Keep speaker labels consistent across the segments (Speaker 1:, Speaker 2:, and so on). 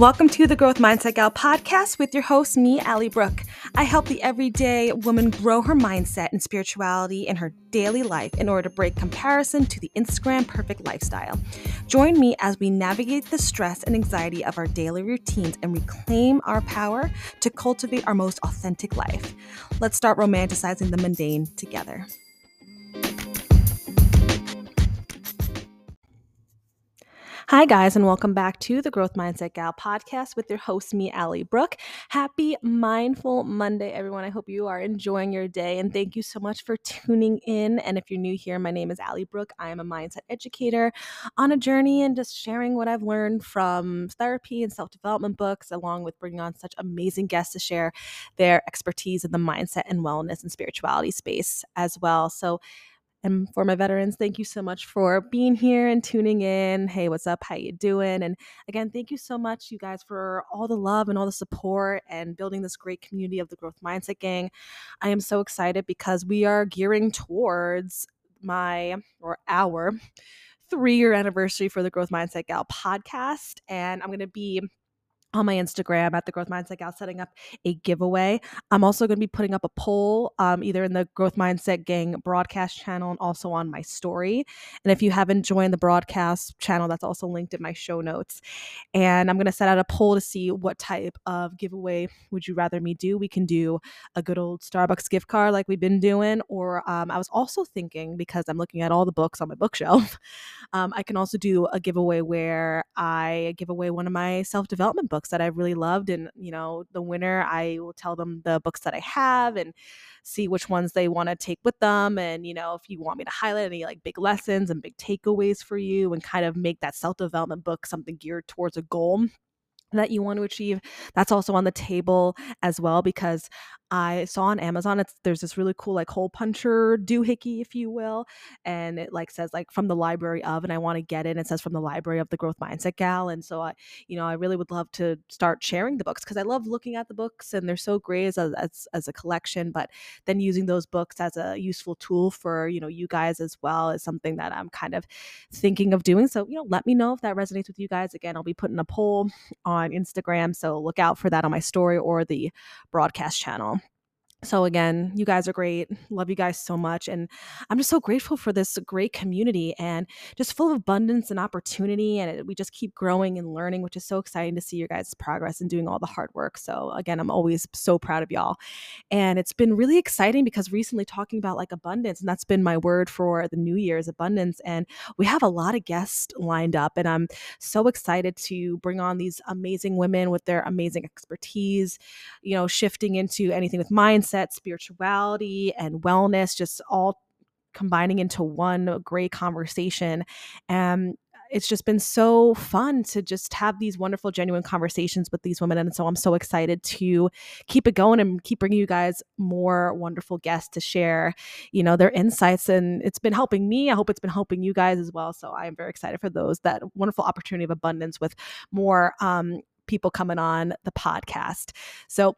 Speaker 1: Welcome to the Growth Mindset Gal podcast with your host, me, Allie Brooke. I help the everyday woman grow her mindset and spirituality in her daily life in order to break comparison to the Instagram perfect lifestyle. Join me as we navigate the stress and anxiety of our daily routines and reclaim our power to cultivate our most authentic life. Let's start romanticizing the mundane together. Hi, guys, and welcome back to the Growth Mindset Gal podcast with your host, me, Allie Brooke. Happy Mindful Monday, everyone. I hope you are enjoying your day, and thank you so much for tuning in. And if you're new here, my name is Allie Brooke. I am a mindset educator on a journey and just sharing what I've learned from therapy and self development books, along with bringing on such amazing guests to share their expertise in the mindset and wellness and spirituality space as well. So, and for my veterans thank you so much for being here and tuning in. Hey what's up? How you doing? And again thank you so much you guys for all the love and all the support and building this great community of the growth mindset gang. I am so excited because we are gearing towards my or our three year anniversary for the growth mindset gal podcast and i'm going to be on my Instagram at the Growth Mindset Gal, setting up a giveaway. I'm also going to be putting up a poll um, either in the Growth Mindset Gang broadcast channel and also on my story. And if you haven't joined the broadcast channel, that's also linked in my show notes. And I'm going to set out a poll to see what type of giveaway would you rather me do. We can do a good old Starbucks gift card like we've been doing, or um, I was also thinking because I'm looking at all the books on my bookshelf, um, I can also do a giveaway where I give away one of my self development books books that I've really loved. And, you know, the winner, I will tell them the books that I have and see which ones they want to take with them. And, you know, if you want me to highlight any like big lessons and big takeaways for you and kind of make that self development book something geared towards a goal that you want to achieve that's also on the table as well because i saw on amazon it's there's this really cool like hole puncher doohickey if you will and it like says like from the library of and i want to get it and it says from the library of the growth mindset gal and so i you know i really would love to start sharing the books because i love looking at the books and they're so great as as, as a collection but then using those books as a useful tool for you know you guys as well is something that i'm kind of thinking of doing so you know let me know if that resonates with you guys again i'll be putting a poll on Instagram. So look out for that on my story or the broadcast channel. So again, you guys are great. Love you guys so much and I'm just so grateful for this great community and just full of abundance and opportunity and it, we just keep growing and learning, which is so exciting to see your guys' progress and doing all the hard work. So again, I'm always so proud of y'all. And it's been really exciting because recently talking about like abundance and that's been my word for the new year's abundance and we have a lot of guests lined up and I'm so excited to bring on these amazing women with their amazing expertise, you know, shifting into anything with mindset mindset, spirituality, and wellness, just all combining into one great conversation. And it's just been so fun to just have these wonderful, genuine conversations with these women. And so I'm so excited to keep it going and keep bringing you guys more wonderful guests to share, you know, their insights. And it's been helping me. I hope it's been helping you guys as well. So I am very excited for those, that wonderful opportunity of abundance with more um, people coming on the podcast. So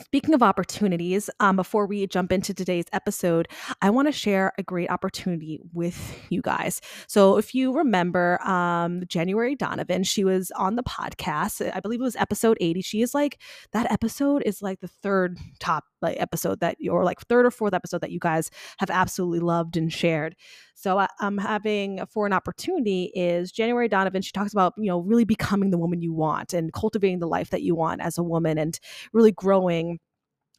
Speaker 1: Speaking of opportunities, um, before we jump into today's episode, I want to share a great opportunity with you guys. So, if you remember um, January Donovan, she was on the podcast. I believe it was episode 80. She is like, that episode is like the third top like episode that or like third or fourth episode that you guys have absolutely loved and shared. So I, I'm having for an opportunity is January Donovan. She talks about you know really becoming the woman you want and cultivating the life that you want as a woman and really growing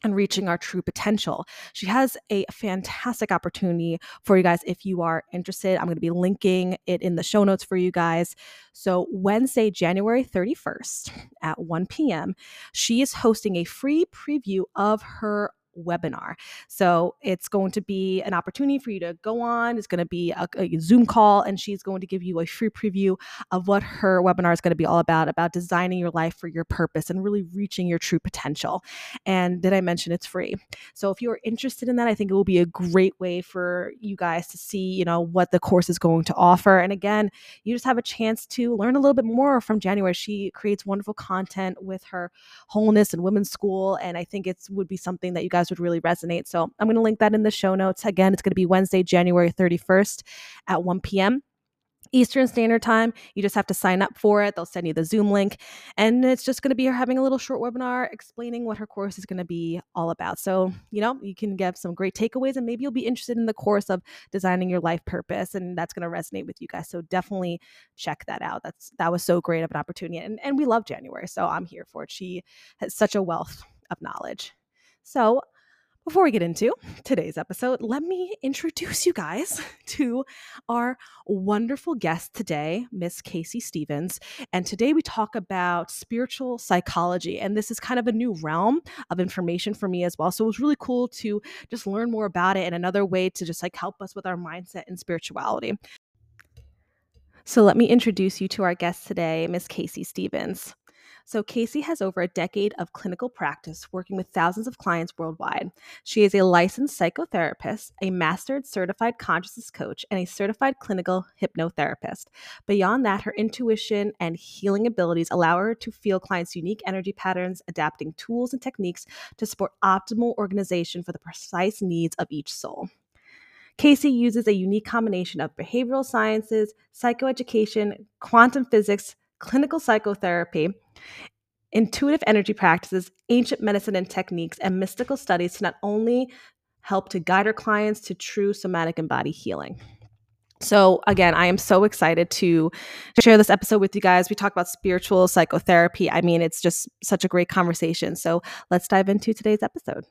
Speaker 1: and reaching our true potential. She has a fantastic opportunity for you guys if you are interested. I'm going to be linking it in the show notes for you guys. So, Wednesday, January 31st at 1 p.m., she is hosting a free preview of her webinar. So it's going to be an opportunity for you to go on. It's going to be a, a, Zoom call, and she's going to give you a free preview of what her webinar is going to be all about about designing your life for your purpose and really reaching your true potential. And did I mention it's free? So if you're interested in that, I think it will be a great way for you guys to see, you know, what the course is going to offer. And again, you just have a chance to learn a little bit more from January. She creates wonderful content with her wholeness and women's school, and I think it would be something that you guys would really resonate. So I'm going to link that in the show notes. Again, it's going to be Wednesday, January 31st at 1 p.m. Eastern Standard Time. You just have to sign up for it. They'll send you the Zoom link. And it's just going to be her having a little short webinar explaining what her course is going to be all about. So, you know, you can get some great takeaways and maybe you'll be interested in the course of designing your life purpose. And that's going to resonate with you guys. So definitely check that out. That's that was so great of an opportunity. And, and we love January. So I'm here for it. She has such a wealth of knowledge. So before we get into today's episode, let me introduce you guys to our wonderful guest today, Miss Casey Stevens. And today we talk about spiritual psychology. And this is kind of a new realm of information for me as well. So it was really cool to just learn more about it and another way to just like help us with our mindset and spirituality. So let me introduce you to our guest today, Miss Casey Stevens. So, Casey has over a decade of clinical practice working with thousands of clients worldwide. She is a licensed psychotherapist, a mastered certified consciousness coach, and a certified clinical hypnotherapist. Beyond that, her intuition and healing abilities allow her to feel clients' unique energy patterns, adapting tools and techniques to support optimal organization for the precise needs of each soul. Casey uses a unique combination of behavioral sciences, psychoeducation, quantum physics, clinical psychotherapy, intuitive energy practices, ancient medicine and techniques, and mystical studies to not only help to guide our clients to true somatic and body healing. So, again, I am so excited to share this episode with you guys. We talk about spiritual psychotherapy. I mean, it's just such a great conversation. So, let's dive into today's episode.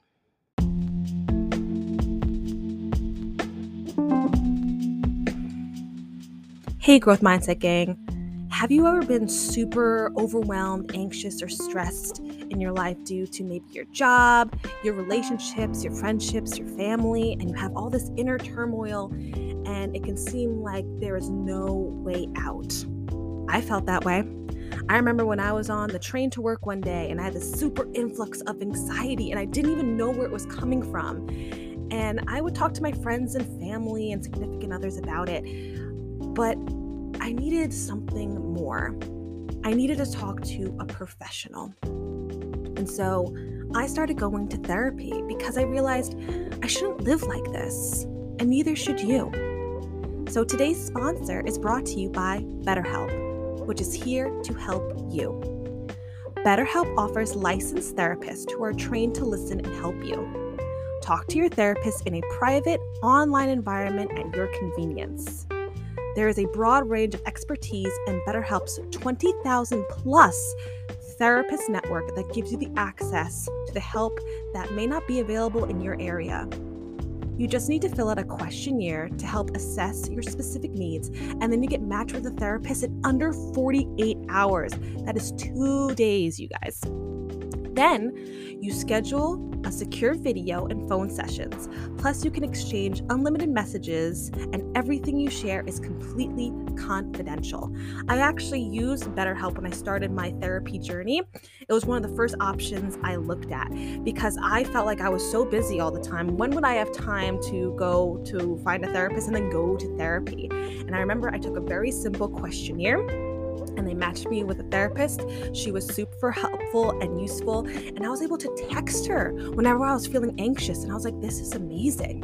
Speaker 1: Hey, Growth Mindset Gang. Have you ever been super overwhelmed, anxious, or stressed in your life due to maybe your job, your relationships, your friendships, your family, and you have all this inner turmoil and it can seem like there is no way out? I felt that way. I remember when I was on the train to work one day and I had this super influx of anxiety and I didn't even know where it was coming from. And I would talk to my friends and family and significant others about it. But I needed something more. I needed to talk to a professional. And so I started going to therapy because I realized I shouldn't live like this, and neither should you. So today's sponsor is brought to you by BetterHelp, which is here to help you. BetterHelp offers licensed therapists who are trained to listen and help you. Talk to your therapist in a private, online environment at your convenience. There is a broad range of expertise and BetterHelp's 20,000 plus therapist network that gives you the access to the help that may not be available in your area. You just need to fill out a questionnaire to help assess your specific needs, and then you get matched with a therapist in under 48 hours. That is two days, you guys. Then you schedule a secure video and phone sessions. Plus, you can exchange unlimited messages, and everything you share is completely confidential. I actually used BetterHelp when I started my therapy journey. It was one of the first options I looked at because I felt like I was so busy all the time. When would I have time to go to find a therapist and then go to therapy? And I remember I took a very simple questionnaire and they matched me with a therapist. She was super helpful and useful. And I was able to text her whenever I was feeling anxious. And I was like, this is amazing.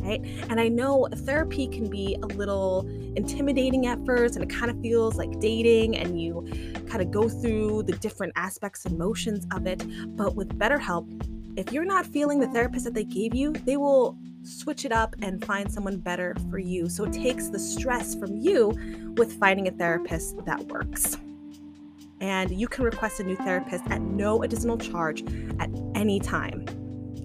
Speaker 1: Right? And I know therapy can be a little intimidating at first, and it kind of feels like dating, and you kind of go through the different aspects and motions of it. But with BetterHelp, if you're not feeling the therapist that they gave you, they will switch it up and find someone better for you. So it takes the stress from you with finding a therapist that works. And you can request a new therapist at no additional charge at any time.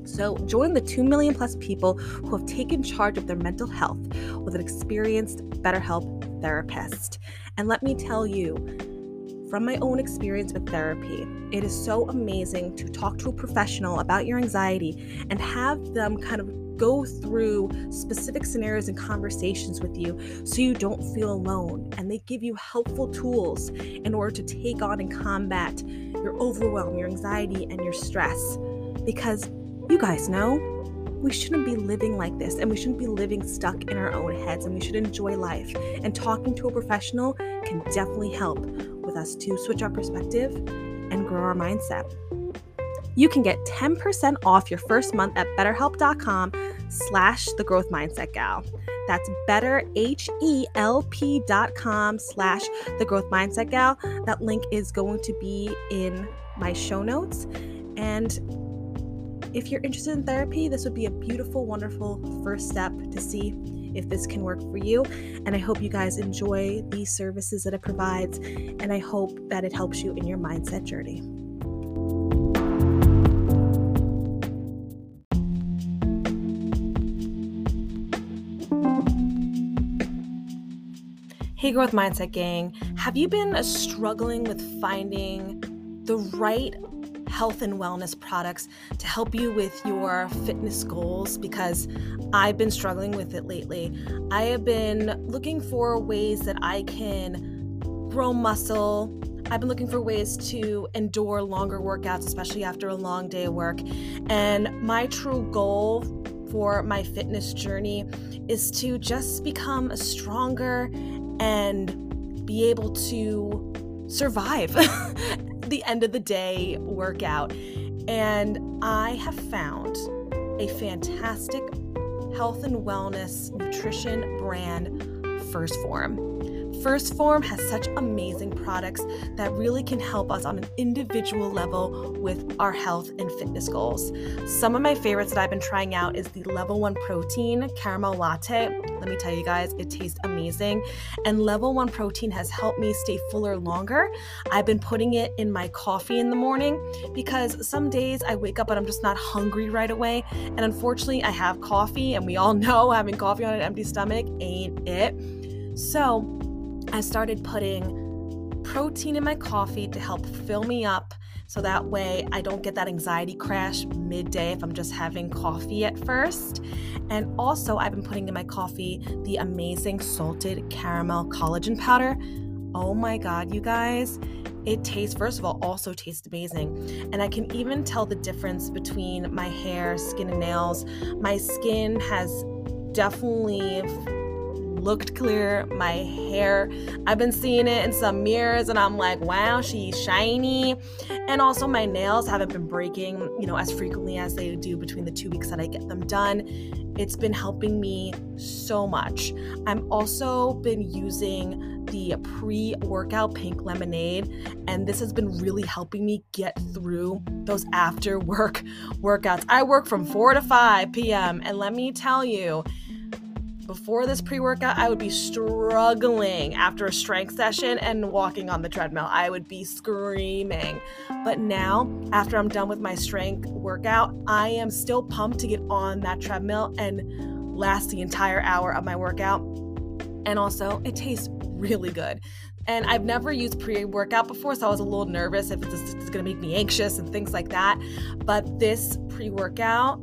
Speaker 1: So join the 2 million plus people who have taken charge of their mental health with an experienced BetterHelp therapist. And let me tell you, from my own experience with therapy, it is so amazing to talk to a professional about your anxiety and have them kind of go through specific scenarios and conversations with you so you don't feel alone. And they give you helpful tools in order to take on and combat your overwhelm, your anxiety, and your stress. Because you guys know we shouldn't be living like this and we shouldn't be living stuck in our own heads and we should enjoy life. And talking to a professional can definitely help with us to switch our perspective and grow our mindset. You can get 10% off your first month at betterhelp.com slash the growth mindset gal. That's betterhelp.com slash the growth mindset gal. That link is going to be in my show notes. And if you're interested in therapy, this would be a beautiful, wonderful first step to see if this can work for you. And I hope you guys enjoy these services that it provides. And I hope that it helps you in your mindset journey. Hey, Growth Mindset Gang. Have you been uh, struggling with finding the right health and wellness products to help you with your fitness goals? Because I've been struggling with it lately. I have been looking for ways that I can grow muscle. I've been looking for ways to endure longer workouts, especially after a long day of work. And my true goal for my fitness journey is to just become a stronger and be able to survive the end of the day workout. And I have found a fantastic health and wellness nutrition brand, 1st Phorm. 1st Phorm has such amazing products that really can help us on an individual level with our health and fitness goals. Some of my favorites that I've been trying out is the Level 1 Protein Caramel Latte. Let me tell you guys, it tastes amazing. And Level 1 Protein has helped me stay fuller longer. I've been putting it in my coffee in the morning because some days I wake up and I'm just not hungry right away. And unfortunately, I have coffee, and we all know having coffee on an empty stomach ain't it. So, I started putting protein in my coffee to help fill me up so that way I don't get that anxiety crash midday if I'm just having coffee at first. And also, I've been putting in my coffee the amazing salted caramel collagen powder. Oh my god, you guys. It tastes, first of all, also tastes amazing. And I can even tell the difference between my hair, skin, and nails. My skin has definitely looked clear. My hair, I've been seeing it in some mirrors and I'm like, wow, she's shiny. And also, my nails haven't been breaking, you know, as frequently as they do between the two weeks that I get them done. It's been helping me so much. I'm also been using the pre workout pink lemonade, and this has been really helping me get through those after work workouts. I work from 4 to 5 p.m., and let me tell you, before this pre workout, I would be struggling after a strength session and walking on the treadmill. I would be screaming. But now, after I'm done with my strength workout, I am still pumped to get on that treadmill and last the entire hour of my workout. And also, it tastes really good. And I've never used pre workout before, so I was a little nervous if it's, it's gonna make me anxious and things like that. But this pre workout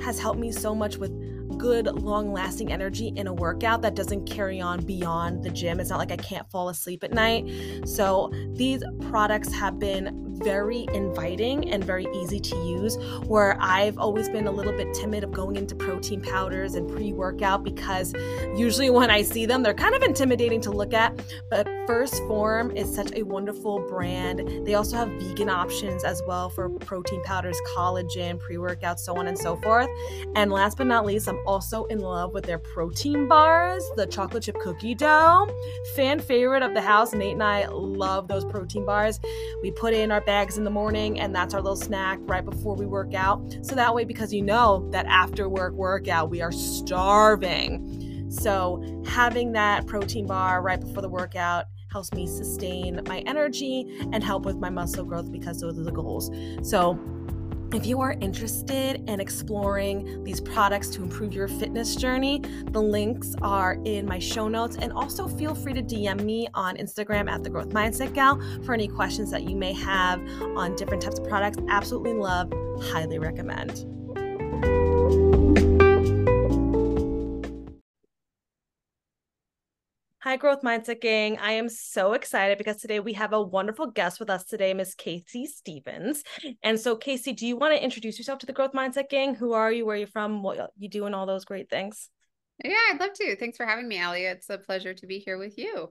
Speaker 1: has helped me so much with good, long lasting energy in a workout that doesn't carry on beyond the gym. It's not like I can't fall asleep at night. So these products have been very inviting and very easy to use. Where I've always been a little bit timid of going into protein powders and pre workout because usually when I see them, they're kind of intimidating to look at. But 1st Phorm is such a wonderful brand. They also have vegan options as well for protein powders, collagen, pre workout, so on and so forth. And last but not least, I'm also in love with their protein bars, the chocolate chip cookie dough. Fan favorite of the house. Nate and I love those protein bars. We put in our bags in the morning, and that's our little snack right before we work out. So that way, because you know that after work workout, we are starving. So having that protein bar right before the workout helps me sustain my energy and help with my muscle growth because those are the goals. So if you are interested in exploring these products to improve your fitness journey, the links are in my show notes. And also feel free to DM me on Instagram at the Growth Mindset Gal for any questions that you may have on different types of products. Absolutely love, highly recommend. Hi, Growth Mindset Gang. I am so excited because today we have a wonderful guest with us today, Miss Casey Stevens. And so, Casey, do you want to introduce yourself to the Growth Mindset Gang? Who are you? Where are you from? What you do and all those great things?
Speaker 2: Yeah, I'd love to. Thanks for having me, Allie. It's a pleasure to be here with you.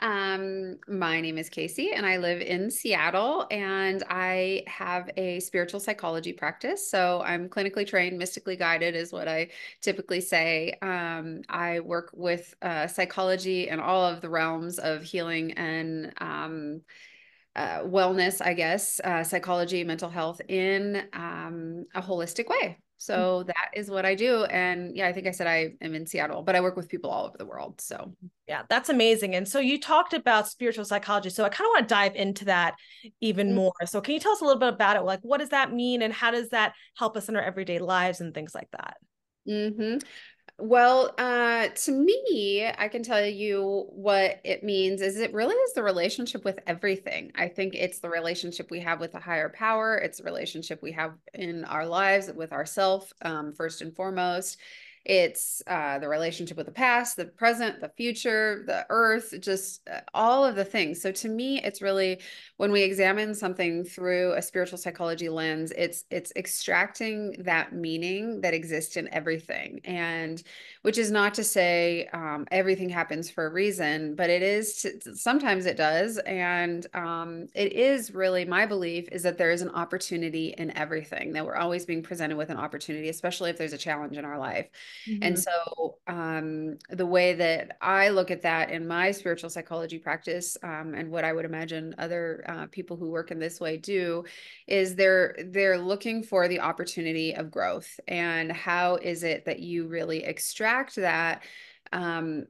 Speaker 2: Um, my name is Casey, and I live in Seattle, and I have a spiritual psychology practice. So I'm clinically trained, mystically guided, is what I typically say. Um, I work with uh, psychology and all of the realms of healing and um, uh, wellness, I guess, uh, psychology, mental health in um, a holistic way. So that is what I do. And yeah, I think I said I am in Seattle, but I work with people all over the world. So
Speaker 1: yeah, that's amazing. And so you talked about spiritual psychology. So I kind of want to dive into that even mm-hmm. more. So can you tell us a little bit about it? Like, what does that mean? And how does that help us in our everyday lives and things like that?
Speaker 2: Mm-hmm. Well, uh, to me, I can tell you what it means is it really is the relationship with everything. I think it's the relationship we have with a higher power. It's the relationship we have in our lives with ourself, um, first and foremost. It's uh, the relationship with the past, the present, the future, the earth, just uh, all of the things. So to me, it's really when we examine something through a spiritual psychology lens, it's it's extracting that meaning that exists in everything, and which is not to say um, everything happens for a reason, but it is to, sometimes it does, and um, it is really my belief is that there is an opportunity in everything that we're always being presented with an opportunity, especially if there's a challenge in our life. Mm-hmm. And so, um, the way that I look at that in my spiritual psychology practice, um, and what I would imagine other uh, people who work in this way do, is they're they're looking for the opportunity of growth. And how is it that you really extract that? Um,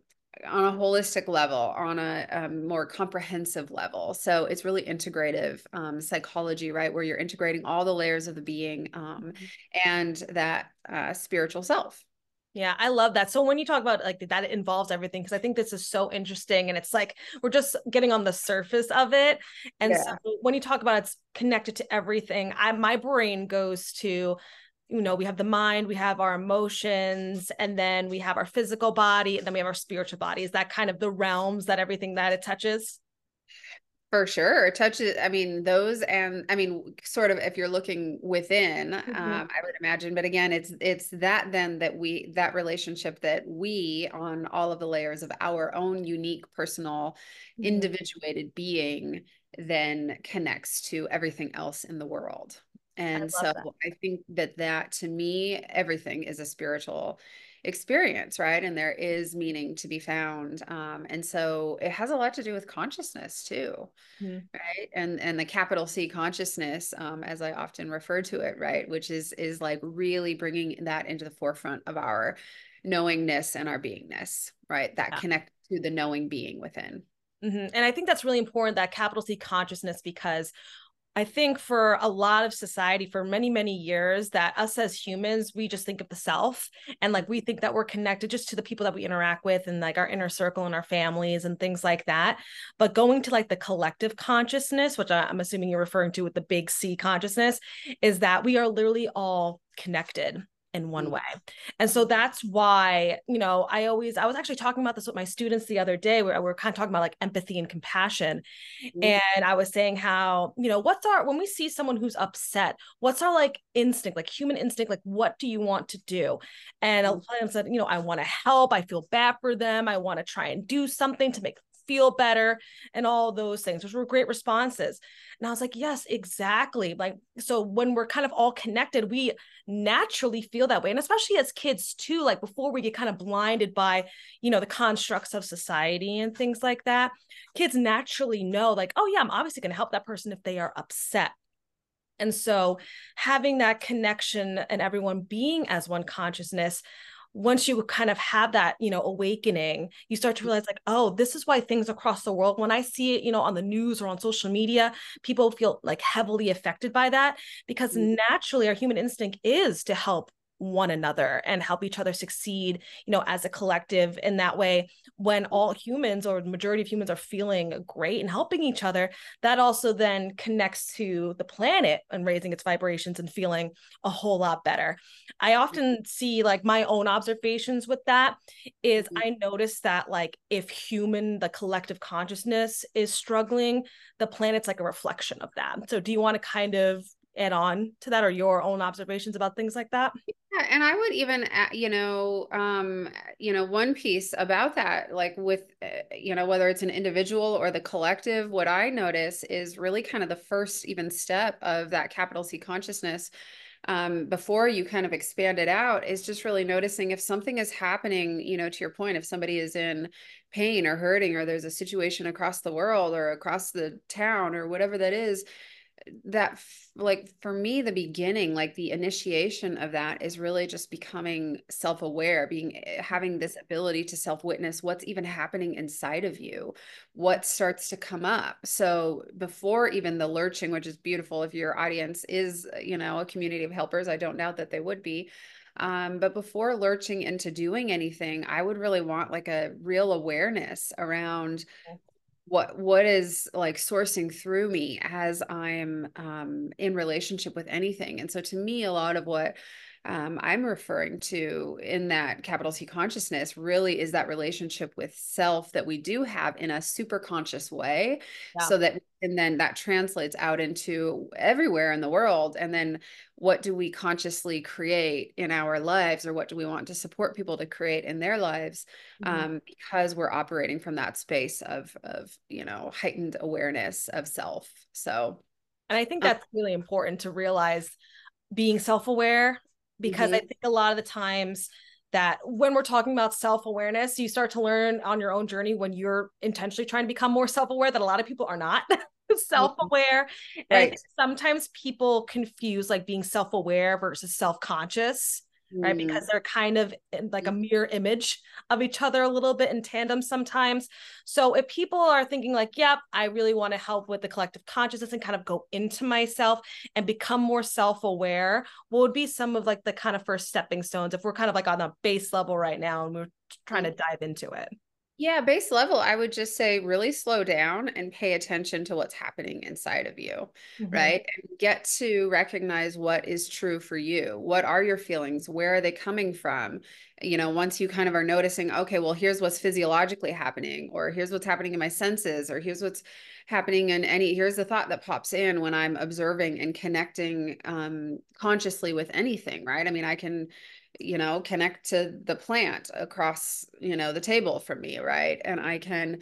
Speaker 2: on a holistic level, on a, a, more comprehensive level. So it's really integrative um, psychology, right? Where you're integrating all the layers of the being um, mm-hmm. and that uh, spiritual self.
Speaker 1: Yeah, I love that. So when you talk about like that, it involves everything because I think this is so interesting, and it's like we're just getting on the surface of it. And yeah. so when you talk about it's connected to everything, I my brain goes to you know we have the mind we have our emotions and then we have our physical body and then we have our spiritual body is that kind of the realms that everything that it touches
Speaker 2: for sure. Touches, I mean, those and I mean, sort of if you're looking within, mm-hmm. um, I would imagine. But again, it's it's that then that we that relationship that we on all of the layers of our own unique personal mm-hmm. individuated being then connects to everything else in the world. And I so that. I think that that to me, everything is a spiritual experience, right? And there is meaning to be found. Um, and so it has a lot to do with consciousness too, mm-hmm. right? And and the capital C consciousness, um, as I often refer to it, right, which is is like really bringing that into the forefront of our knowingness and our beingness, right? That yeah. connect to the knowing being within.
Speaker 1: Mm-hmm. And I think that's really important that capital C consciousness because I think for a lot of society for many, many years, that us as humans, we just think of the self and like we think that we're connected just to the people that we interact with and like our inner circle and our families and things like that. But going to like the collective consciousness, which I'm assuming you're referring to with the big C consciousness, is that we are literally all connected in one mm. way. And so that's why, you know, I always, I was actually talking about this with my students the other day where we are kind of talking about like empathy and compassion. Mm-hmm. And I was saying how, you know, what's our, when we see someone who's upset, what's our like instinct, like human instinct, like what do you want to do? And a lot of them said, you know, I want to help. I feel bad for them. I want to try and do something to make feel better and all those things. Which were great responses. And i was like yes exactly. Like so when we're kind of all connected we naturally feel that way. And especially as kids too like before we get kind of blinded by you know the constructs of society and things like that kids naturally know like oh yeah i'm obviously going to help that person if they are upset. And so having that connection and everyone being as one consciousness once you kind of have that you know awakening you start to realize like oh this is why things across the world when i see it you know on the news or on social media people feel like heavily affected by that because mm-hmm. naturally our human instinct is to help one another and help each other succeed you know as a collective in that way. When all humans or the majority of humans are feeling great and helping each other that also then connects to the planet and raising its vibrations and feeling a whole lot better. I often see like my own observations with that is mm-hmm. i notice that like if human the collective consciousness is struggling the planet's like a reflection of that. So do you want to kind of add on to that or your own observations about things like that?
Speaker 2: Yeah, and I would even, you know, um, you know, one piece about that, like with, uh, you know, whether it's an individual or the collective, what I notice is really kind of the first even step of that capital C consciousness um, before you kind of expand it out is just really noticing if something is happening, you know, to your point, if somebody is in pain or hurting, or there's a situation across the world or across the town or whatever that is, that like for me the beginning like the initiation of that is really just becoming self-aware being eh, having this ability to self-witness what's even happening inside of you what starts to come up. So before even the lurching which is beautiful if your audience is you know a community of helpers i don't doubt that they would be um, but before lurching into doing anything i would really want like a real awareness around what what is like sourcing through me as i'm um, in relationship with anything. And so to me a lot of what um, i'm referring to in that capital c consciousness really is that relationship with self that we do have in a super conscious way yeah. so that and then that translates out into everywhere in the world and then what do we consciously create in our lives or what do we want to support people to create in their lives mm-hmm. um, because we're operating from that space of of you know heightened awareness of self so
Speaker 1: and i think uh that's um, really important to realize being self-aware because mm-hmm. i think a lot of the times that when we're talking about self-awareness you start to learn on your own journey when you're intentionally trying to become more self-aware that a lot of people are not self-aware right. and sometimes people confuse like being self-aware versus self-conscious right mm. because they're kind of like a mirror image of each other a little bit in tandem sometimes so if people are thinking like yep i really want to help with the collective consciousness and kind of go into myself and become more self-aware what would be some of like the kind of first stepping stones if we're kind of like on the base level right now and we're trying to mm. dive into it
Speaker 2: yeah, base level, I would just say really slow down and pay attention to what's happening inside of you, mm-hmm. right? And get to recognize what is true for you. What are your feelings? Where are they coming from? You know, once you kind of are noticing, okay, well, here's what's physiologically happening, or here's what's happening in my senses, or here's what's happening in any, here's the thought that pops in when I'm observing and connecting um, consciously with anything, right? I mean, I can you know connect to the plant across you know the table from me right? And i can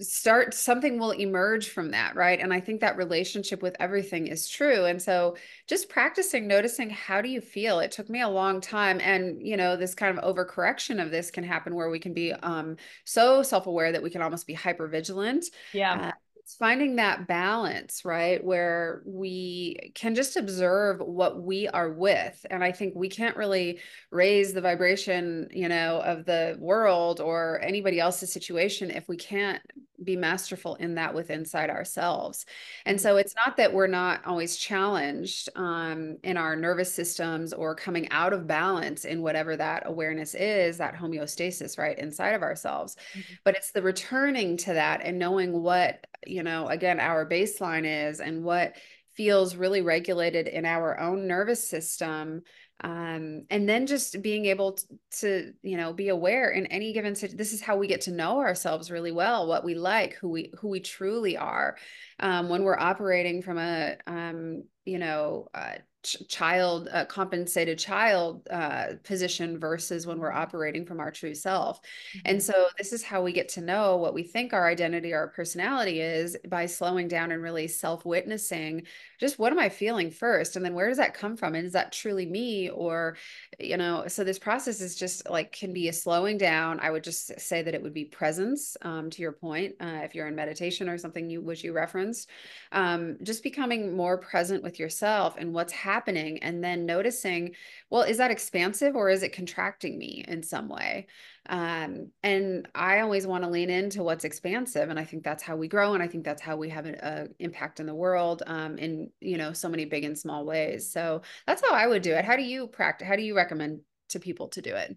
Speaker 2: start something will emerge from that right? And i think that relationship with everything is true. And so just practicing noticing how do you feel? It took me a long time and you know this kind of overcorrection of this can happen where we can be um so self-aware that we can almost be hyper vigilant
Speaker 1: yeah. uh,
Speaker 2: it's finding that balance, right? Where we can just observe what we are with. And I think we can't really raise the vibration, you know, of the world or anybody else's situation if we can't be masterful in that with inside ourselves. And so it's not that we're not always challenged um, in our nervous systems or coming out of balance in whatever that awareness is, that homeostasis, right, inside of ourselves. Mm-hmm. But it's the returning to that and knowing what, you know, again, our baseline is and what feels really regulated in our own nervous system um, and then just being able to, to, you know be aware in any given situation this is how we get to know ourselves really well what we like who we who we truly are um, when we're operating from a um, you know uh, ch- child uh, compensated child uh, position versus when we're operating from our true self. Mm-hmm. and so this is how we get to know what we think our identity or our personality is by slowing down and really self-witnessing just what am i feeling first? And then where does that come from? And is that truly me? Or you know so this process is just like can be a slowing down. I would just say that it would be presence um, to your point uh, if you're in meditation or something you which you referenced um, just becoming more present with yourself and what's happening happening and then noticing well is that expansive or is it contracting me in some way? Um, and i always want to lean into what's expansive and i think that's how we grow and i think that's how we have an impact in the world um, in you know so many big and small ways. So that's how i would do it. How do you practice how do you recommend to people to do it?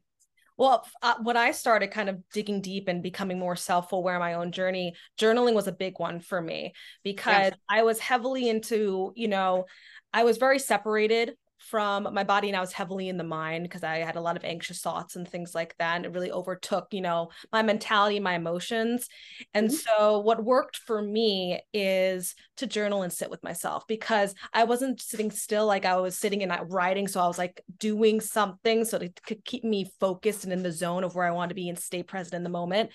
Speaker 1: Well, uh, when I started kind of digging deep and becoming more self aware my own journey, journaling was a big one for me because I was heavily into, you know, I was very separated from my body and I was heavily in the mind because I had a lot of anxious thoughts and things like that. And it really overtook, you know, my mentality, my emotions. And mm-hmm. so what worked for me is to journal and sit with myself because I wasn't sitting still like I was sitting and writing. So I was like doing something so it could keep me focused and in the zone of where I want to be and stay present in the moment.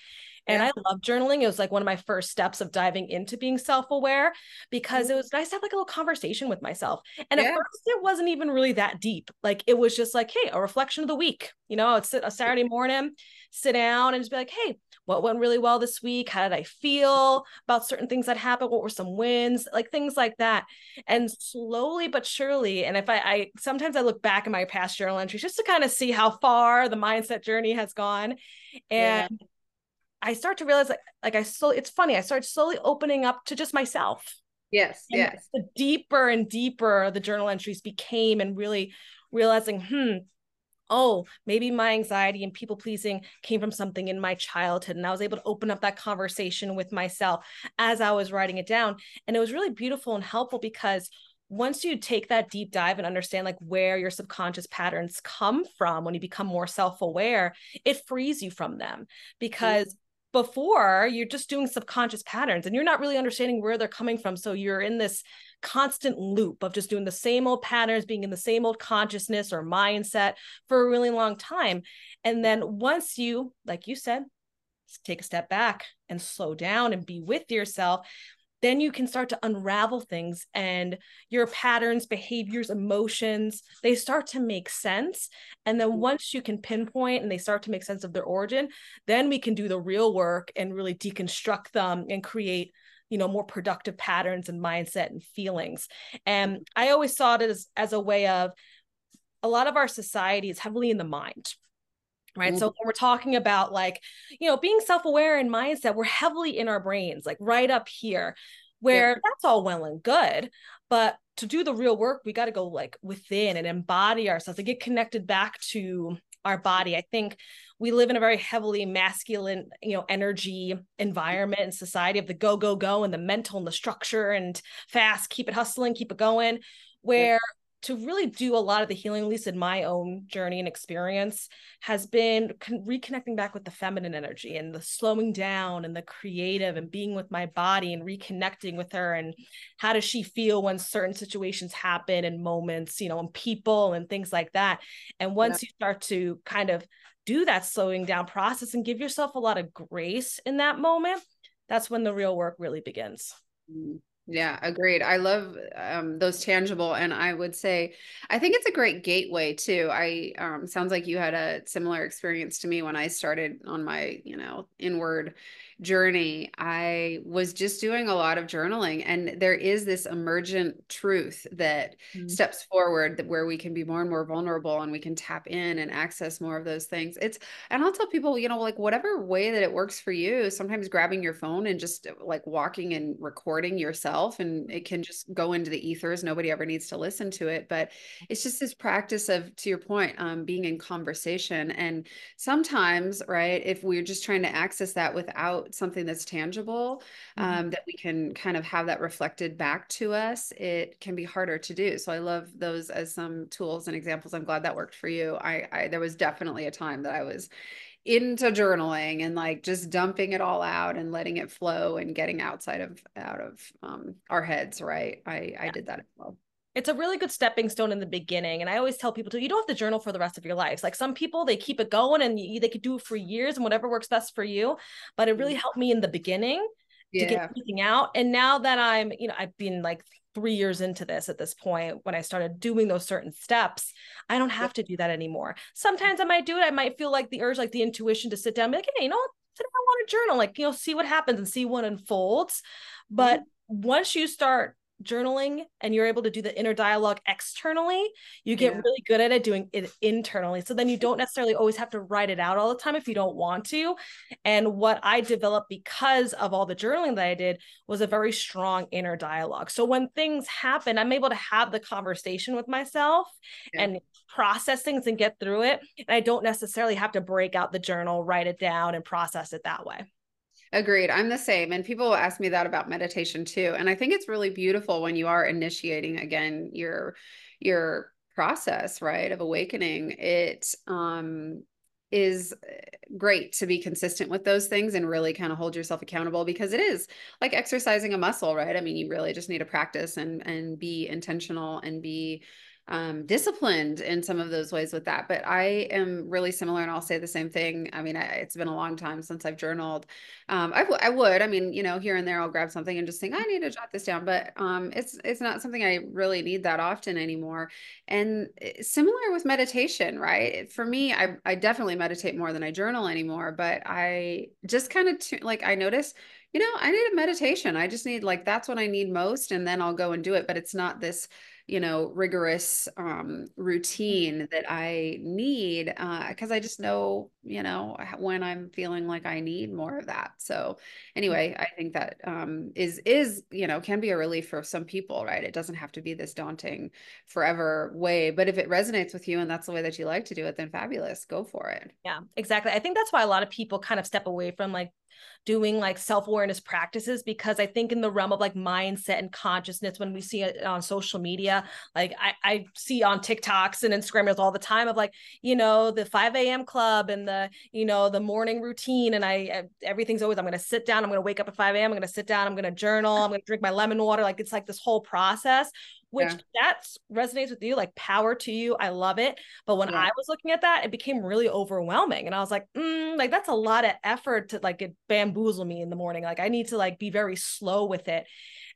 Speaker 1: And. I love journaling. It was like one of my first steps of diving into being self-aware because mm-hmm. it was nice to have like a little conversation with myself. And yeah. at first it wasn't even really that deep. Like it was just like, hey, a reflection of the week. You know, it's a Saturday morning, sit down and just be like, hey, what went really well this week? How did I feel about certain things that happened? What were some wins? Like things like that. And slowly but surely, and if I, I sometimes I look back in my past journal entries just to kind of see how far the mindset journey has gone. And yeah I start to realize like like I so it's funny. I started slowly opening up to just myself.
Speaker 2: Yes,
Speaker 1: and
Speaker 2: yes.
Speaker 1: The deeper and deeper the journal entries became, and really realizing, hmm, oh, maybe my anxiety and people pleasing came from something in my childhood. And I was able to open up that conversation with myself as I was writing it down. And it was really beautiful and helpful because once you take that deep dive and understand like where your subconscious patterns come from when you become more self-aware it frees you from them because mm-hmm before you're just doing subconscious patterns and you're not really understanding where they're coming from. So you're in this constant loop of just doing the same old patterns being in the same old consciousness or mindset for a really long time. And then once you like you said take a step back and slow down and be with yourself then you can start to unravel things and your patterns behaviors emotions they start to make sense and then mm-hmm. once you can pinpoint and they start to make sense of their origin then we can do the real work and really deconstruct them and create you know more productive patterns and mindset and feelings and mm-hmm. i always saw it as as a way of a lot of our society is heavily in the mind right mm-hmm. so when we're talking about like you know being self-aware and mindset we're heavily in our brains like right up here where yeah. that's all well and good but to do the real work we got to go like within and embody ourselves and get connected back to our body i think we live in a very heavily masculine you know energy environment and society of the go go go and the mental and the structure and fast keep it hustling keep it going where to really do a lot of the healing, at least in my own journey and experience, has been con- reconnecting back with the feminine energy and the slowing down and the creative and being with my body and reconnecting with her. And how does she feel when certain situations happen and moments, you know, and people and things like that. And once yeah. you start to kind of do that slowing down process and give yourself a lot of grace in that moment, that's when the real work really begins.
Speaker 2: Mm-hmm. Yeah, agreed. I love um, those tangible, and I would say, I think it's a great gateway too. I um, sounds like you had a similar experience to me when I started on my, you know, inward journey, I was just doing a lot of journaling. And there is this emergent truth that mm-hmm. steps forward that where we can be more and more vulnerable and we can tap in and access more of those things. It's, and I'll tell people, you know, like whatever way that it works for you, sometimes grabbing your phone and just like walking and recording yourself and it can just go into the ethers. Nobody ever needs to listen to it. But it's just this practice of, to your point, um, being in conversation. And sometimes, right, if we're just trying to access that without something that's tangible mm-hmm. um, that we can kind of have that reflected back to us it can be harder to do. So i love those as some tools and examples. I'm glad that worked for you. I, I there was definitely a time that i was into journaling and like just dumping it all out and letting it flow and getting outside of out of um, our heads right? I i did that as well
Speaker 1: it's a really good stepping stone in the beginning. And I always tell people to, you don't have to journal for the rest of your lives. Like some people, they keep it going and you, they could do it for years and whatever works best for you. But it really mm. helped me in the beginning yeah. to get everything out. And now that I'm, you know, I've been like three years into this at this point when I started doing those certain steps, I don't have to do that anymore. Sometimes I might do it. I might feel like the urge, like the intuition to sit down, be like, hey, you know what? I want to journal, like, you know, see what happens and see what unfolds. But mm-hmm. once you start journaling and you're able to do the inner dialogue externally, you get yeah. really good at it doing it internally. So then you don't necessarily always have to write it out all the time if you don't want to. And what I developed because of all the journaling that I did was a very strong inner dialogue. So when things happen, I'm able to have the conversation with myself yeah. and process things and get through it. And I don't necessarily have to break out the journal, write it down, and process it that way.
Speaker 2: Agreed. I'm the same. And people ask me that about meditation too. And I think it's really beautiful when you are initiating again your your process, right, of awakening, it um is eh, great to be consistent with those things and really kind of hold yourself accountable because it is like exercising a muscle, right? I mean, you really just need to practice and and be intentional and be um, disciplined in some of those ways with that. But I am really similar, and I'll say the same thing. I mean, I, it's been a long time since I've journaled. Um, I, I would, I mean, you know, here and there, I'll grab something and just think I need to jot this down. But um, it's it's not something I really need that often anymore. And eh, similar with meditation, right? For me, I I definitely meditate more than I journal anymore. But I just kind of t- like I notice you know, I need a meditation. I just need like that's what I need most, and then I'll go and do it. But it's not this you know rigorous um, routine that i need because uh, i just know you know when i'm feeling like i need more of that. So anyway i think that um, is is you know can be a relief for some people right? It doesn't have to be this daunting forever way but if it resonates with you and that's the way that you like to do it then fabulous go for it.
Speaker 1: Yeah exactly. I think that's why a lot of people kind of step away from like doing like self-awareness practices because I think in the realm of like mindset and consciousness, when we see it on social media, like I, I see on TikToks and Instagram all the time of like, you know, the 5 a.m. club and the, you know, the morning routine. And I, everything's always, I'm going to sit down, I'm going to wake up at 5 a.m. I'm going to sit down, I'm going to journal, I'm going to drink my lemon water. Like it's like this whole process which yeah. that resonates with you like power to you i love it but when yeah. i was looking at that it became really overwhelming and i was like mm, like that's a lot of effort to like it bamboozle me in the morning like i need to like be very slow with it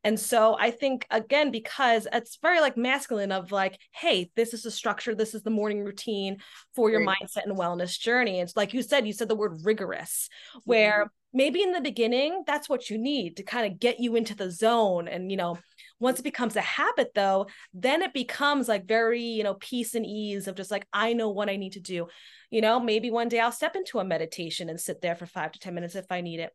Speaker 1: and so I think again, because it's very like masculine of like, hey, this is the structure, this is the morning routine for your Great. mindset and wellness journey. It's like you said, you said the word rigorous, where mm-hmm. maybe in the beginning, that's what you need to kind of get you into the zone. And, you know, once it becomes a habit though, then it becomes like very, you know, peace and ease of just like, I know what I need to do. You know, maybe one day I'll step into a meditation and sit there for five to 10 minutes if I need it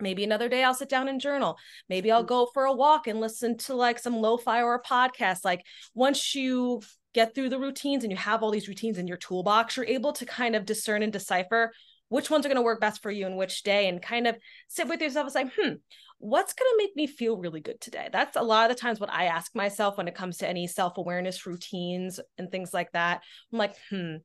Speaker 1: maybe another day I'll sit down and journal. Maybe I'll mm. go for a walk and listen to like some lo-fi or a podcast. Like once you get through the routines and you have all these routines in your toolbox, you're able to kind of discern and decipher which ones are going to work best for you and which day and kind of sit with yourself and say, hmm, what's going to make me feel really good today? That's a lot of the times what I ask myself when it comes to any self-awareness routines and things like that. I'm like, hmm,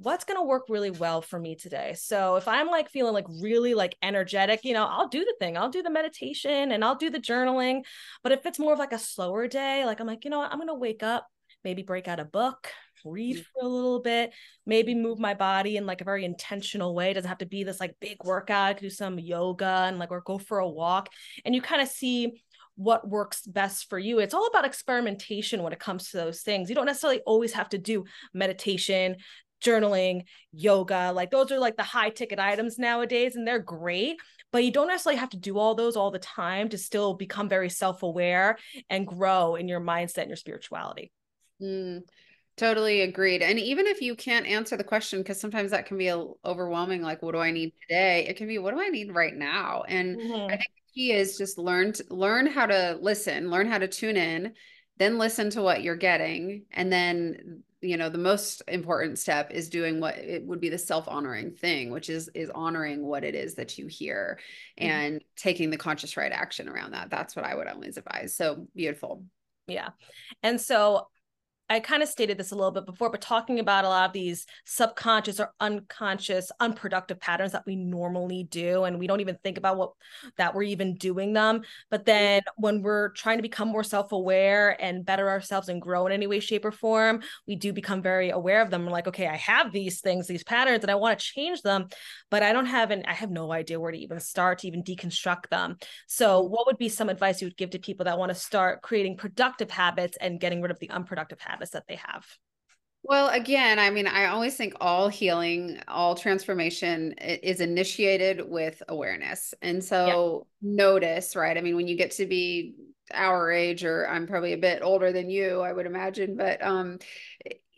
Speaker 1: what's going to work really well for me today so if i'm like feeling like really like energetic you know i'll do the thing i'll do the meditation and i'll do the journaling but if it's more of like a slower day like i'm like you know what i'm going to wake up maybe break out a book mm. for a little bit maybe move my body in like a very intentional way it doesn't have to be this like big workout I could do some yoga and like or go for a walk and you kind of see what works best for you. It's all about experimentation when it comes to those things. You don't necessarily always have to do meditation, journaling, yoga, like those are like the high ticket items nowadays and they're great, but you don't necessarily have to do all those all the time to still become very self-aware and grow in your mindset and your spirituality.
Speaker 2: Mm, totally agreed. And even if you can't answer the question because sometimes that can be a, overwhelming like what do I need today? It can be what do I need right now? And mm-hmm. I think the key is just learn to, learn how to listen, learn how to tune in then listen to what you're getting and then you know the most important step is doing what it would be the self-honoring thing which is is honoring what it is that you hear mm-hmm. and taking the conscious right action around that that's what i would always advise so beautiful
Speaker 1: yeah and so I kind of stated this a little bit before, but talking about a lot of these subconscious or unconscious, unproductive patterns that we normally do, and we don't even think about what that we're even doing them. But then when we're trying to become more self aware and better ourselves and grow in any way, shape, or form, we do become very aware of them. We're like, okay, I have these things, these patterns, and I want to change them, but I don't have an, I have no idea where to even start to even deconstruct them. So, mm-hmm. what would be some advice you would give to people that want to start creating productive habits and getting rid of the unproductive habits? Habits that they have?
Speaker 2: Well, again, I mean, I always think all healing, all transformation is initiated with awareness. And so yeah. notice, right? I mean, when you get to be our age or I'm probably a bit older than you, I would imagine, but um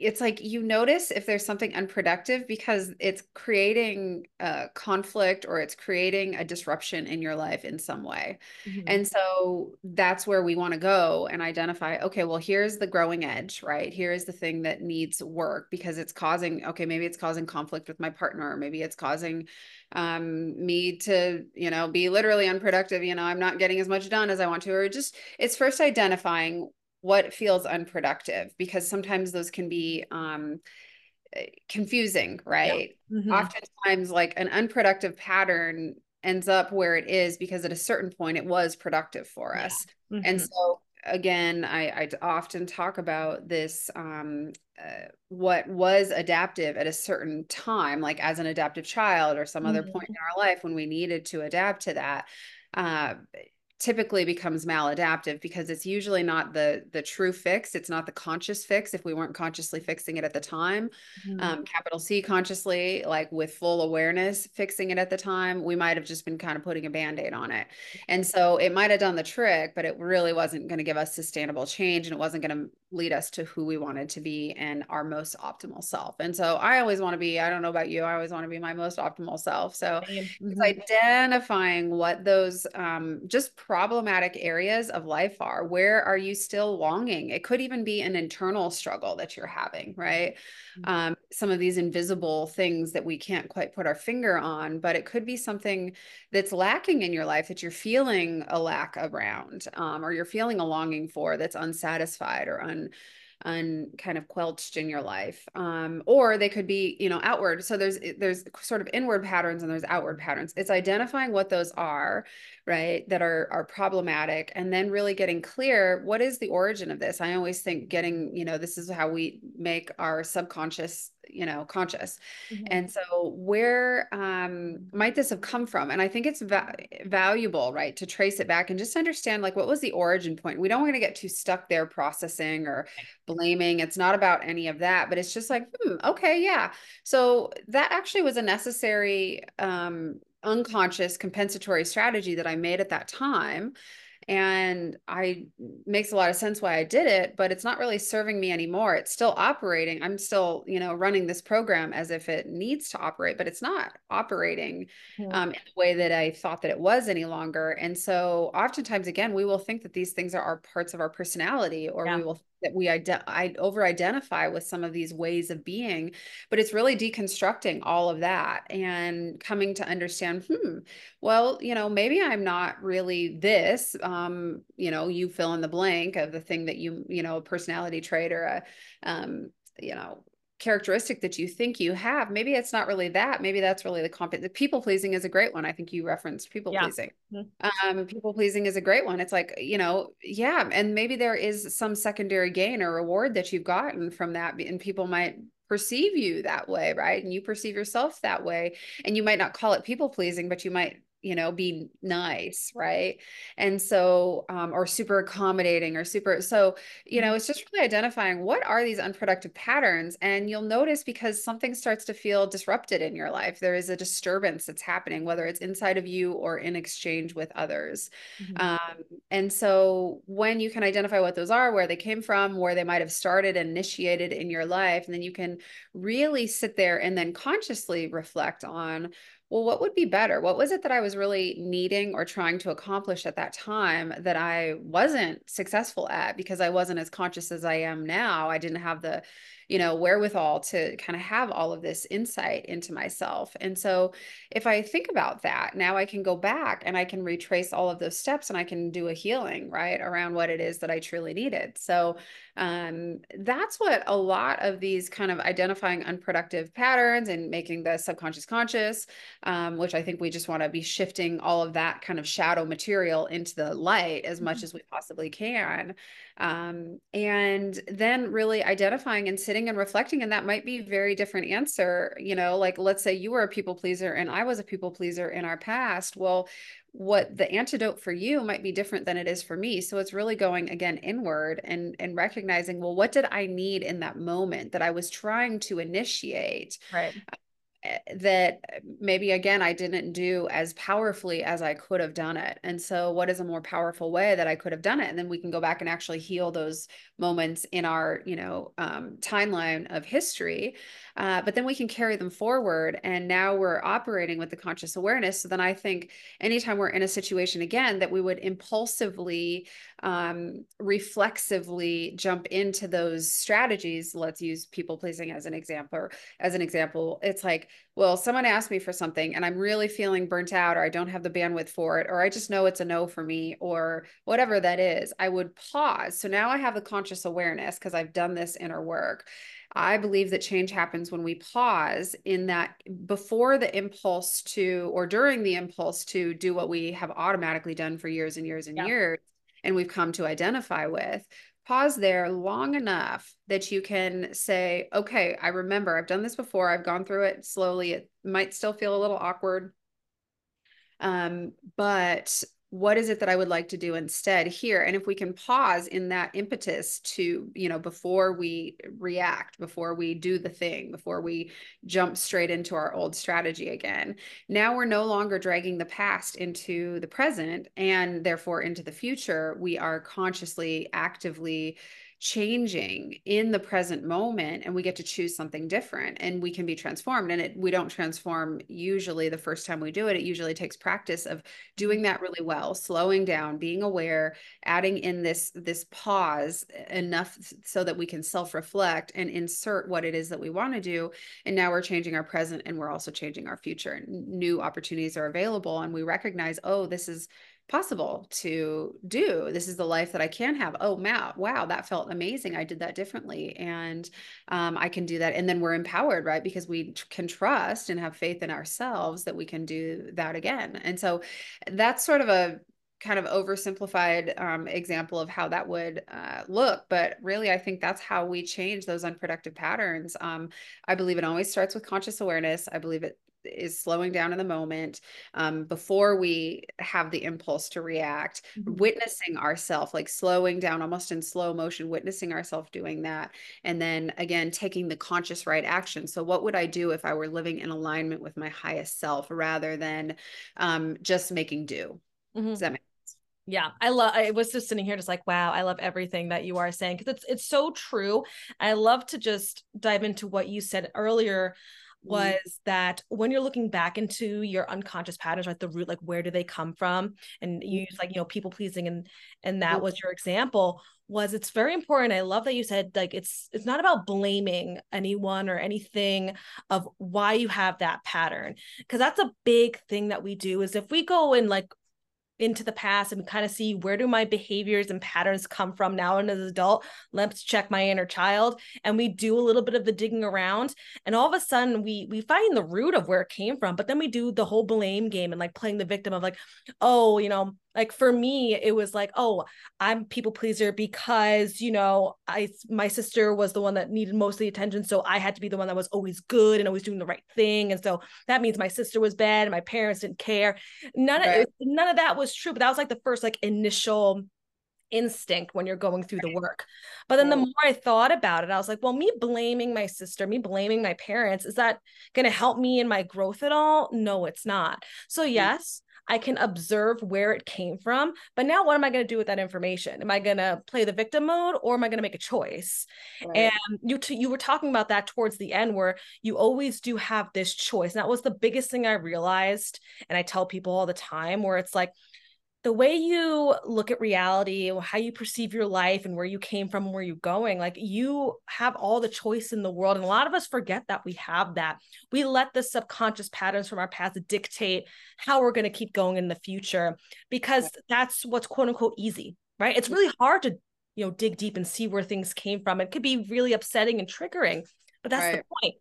Speaker 2: it's like you notice if there's something unproductive because it's creating a conflict or it's creating a disruption in your life in some way. Mm-hmm. And so that's where we want to go and identify okay, well, here's the growing edge, right? Here is the thing that needs work because it's causing, okay, maybe it's causing conflict with my partner, or maybe it's causing um, me to, you know, be literally unproductive. You know, I'm not getting as much done as I want to, or just it's first identifying what feels unproductive because sometimes those can be um, eh, confusing, right? Yeah. Mm-hmm. Oftentimes, like an unproductive pattern ends up where it is because at a certain point it was productive for us. Yeah. Mm-hmm. And so again, I, I often talk about this um, uh, what was adaptive at a certain time, like as an adaptive child or some mm-hmm. other point in our life when we needed to adapt to that. Uh, typically becomes maladaptive because it's usually not the the true fix it's not the conscious fix if we weren't consciously fixing it at the time mm-hmm. um, capital c consciously like with full awareness fixing it at the time we might have just been kind of putting a band-aid on it and so it might have done the trick but it really wasn't going to give us sustainable change and it wasn't going to lead us to who we wanted to be and our most optimal self and so i always want to be i don't know about you i always want to be my most optimal self so mm-hmm. it's identifying what those um, just problematic areas of life are. Where are you still longing? It could even be an internal struggle that you're having, right? Mm-hmm. Um, some of these invisible things that we can't quite put our finger on, but it could be something that's lacking in your life that you're feeling a lack around, um, or you're feeling a longing for that's unsatisfied or un un kind of quelched in your life um, or they could be you know outward. So there's there's sort of inward patterns and there's outward patterns. It's identifying what those are right that are are problematic and then really getting clear what is the origin of this? I always think getting you know this is how we make our subconscious you know conscious. Mm-hmm. and so where um might this have come from? And i think it's va- valuable right to trace it back and just understand like what was the origin point? We don't want to get too stuck there processing or blaming. It's not about any of that but it's just like hmm, okay yeah. So that actually was a necessary um unconscious compensatory strategy that i made at that time and i makes a lot of sense why i did it but it's not really serving me anymore it's still operating i'm still you know running this program as if it needs to operate but it's not operating mm-hmm. um, in the way that i thought that it was any longer and so oftentimes again we will think that these things are, are parts of our personality or yeah. we will that we I over identify with some of these ways of being, but it's really deconstructing all of that and coming to understand, hmm, well, you know, maybe I'm not really this, um, you know, you fill in the blank of the thing that you, you know, a personality trait or a, um, you know, characteristic that you think you have maybe it's not really that maybe that's really the comp the people pleasing is a great one i think you referenced people yeah. pleasing mm-hmm. um people pleasing is a great one it's like you know yeah and maybe there is some secondary gain or reward that you've gotten from that and people might perceive you that way right and you perceive yourself that way and you might not call it people pleasing but you might you know be nice right and so um, or super accommodating or super so you know it's just really identifying what are these unproductive patterns and you'll notice because something starts to feel disrupted in your life there is a disturbance that's happening whether it's inside of you or in exchange with others mm-hmm. um, and so when you can identify what those are where they came from where they might have started and initiated in your life and then you can really sit there and then consciously reflect on well, what would be better? What was it that I was really needing or trying to accomplish at that time that I wasn't successful at because I wasn't as conscious as I am now? I didn't have the you know, wherewithal to kind of have all of this insight into myself. And so if I think about that, now I can go back and I can retrace all of those steps and I can do a healing, right, around what it is that I truly needed. So um, that's what a lot of these kind of identifying unproductive patterns and making the subconscious conscious, um, which I think we just want to be shifting all of that kind of shadow material into the light as much mm-hmm. as we possibly can. Um, and then really identifying and sitting and reflecting, and that might be very different answer. You know, like let's say you were a people pleaser and I was a people pleaser in our past. Well, what the antidote for you might be different than it is for me so it's really going again inward and and recognizing well what did i need in that moment that i was trying to initiate
Speaker 1: right
Speaker 2: that maybe again I didn't do as powerfully as I could have done it. And so what is a more powerful way that I could have done it? And then we can go back and actually heal those moments in our, you know, um, timeline of history. Uh, but then we can carry them forward. And now we're operating with the conscious awareness. So then I think anytime we're in a situation again, that we would impulsively, um, reflexively jump into those strategies. Let's use people pleasing as an example. As an example, it's like, well, someone asked me for something and I'm really feeling burnt out or I don't have the bandwidth for it or I just know it's a no for me or whatever that is, I would pause. So now I have the conscious awareness because I've done this inner work. I believe that change happens when we pause in that before the impulse to or during the impulse to do what we have automatically done for years and years and yeah. years and we've come to identify with pause there long enough that you can say, okay, I remember I've done this before. I've gone through it slowly. It might still feel a little awkward. Um, but what is it that I would like to do instead here? And if we can pause in that impetus to, you know, before we react, before we do the thing, before we jump straight into our old strategy again, now we're no longer dragging the past into the present and therefore into the future. We are consciously, actively changing in the present moment and we get to choose something different and we can be transformed and it we don't transform usually the first time we do it. It usually takes practice of doing that really well slowing down being aware adding in this this pause enough so that we can self reflect and insert what it is that we want to do and now we're changing our present and we're also changing our future. New opportunities are available and we recognize oh this is possible to do. This is the life that I can have. Oh, Matt, wow, that felt amazing. I did that differently. And um, I can do that. And then we're empowered, right? Because we can trust and have faith in ourselves that we can do that again. And so that's sort of a kind of oversimplified um, example of how that would uh, look. But really, I think that's how we change those unproductive patterns. Um, I believe it always starts with conscious awareness. I believe it is slowing down in the moment um, before we have the impulse to react mm-hmm. witnessing ourselves like slowing down almost in slow motion witnessing ourselves doing that and then again taking the conscious right action so what would i do if i were living in alignment with my highest self rather than um, just making do mm-hmm. does that make
Speaker 1: yeah, I love I was just sitting here just like, wow, I love everything that you are saying because it's it's so true. I love to just dive into what you said earlier. Was mm-hmm. that when you're looking back into your unconscious patterns like the root like where do they come from and you use like you know people pleasing and and that mm-hmm. was your example was it's very important i love that you said like it's it's not about blaming anyone or anything of why you have that pattern because that's a big thing that we do is if we go and like into the past and kind of see where do my behaviors and patterns come from now and as an adult. Let's check my inner child and we do a little bit of the digging around and all of a sudden we we find the root of where it came from but then we do the whole blame game and like playing the victim of like oh you know like for me it was like oh i'm people pleaser because you know i my sister was the one that needed most of the attention so i had to be the one that was always good and always doing the right thing and so that means my sister was bad and my parents didn't care none right. of none of that was true but that was like the first like initial instinct when you're going through the work. But then the more I thought about it, I was like, well, me blaming my sister, me blaming my parents, is that going to help me in my growth at all? No, it's not. So, mm. yes, I can observe where it came from. But now, what am I going to do with that information? Am I going to play the victim mode or am I going to make a choice? Right. And you t- you were talking about that towards the end, where you always do have this choice. And that was the biggest thing I realized, and I tell people all the time, where it's like the way you look at reality how you perceive your life and where you came from and where you're going like you have all the choice in the world and a lot of us forget that we have that. We let the subconscious patterns from our past dictate how we're going to keep going in the future because that's what's quote unquote easy right? It's really hard to you know dig deep and see where things came from. It could be really upsetting and triggering but that's right. the point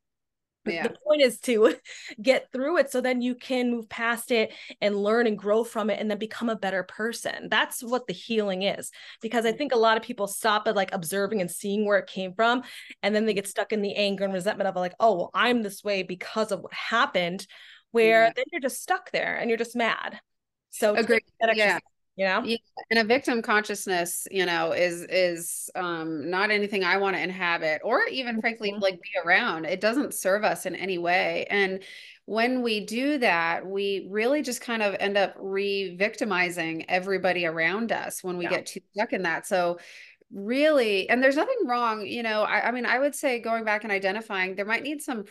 Speaker 1: yeah. the point is to get through it so then you can move past it and learn and grow from it and then become a better person. That's what the healing is because i mm. think a lot of people stop at like observing and seeing where it came from and then they get stuck in the anger and resentment of like oh well i'm this way because of what happened where yeah. then you're just stuck there and you're just mad. So
Speaker 2: agree. yeah you know yeah. and a victim consciousness you know is is um not anything i want to inhabit or even frankly mm-hmm. like be around it doesn't serve us in any way and when we do that we really just kind of end up re-victimizing everybody around us when we yeah. get too stuck in that so really and there's nothing wrong you know I, I mean i would say going back and identifying there might need some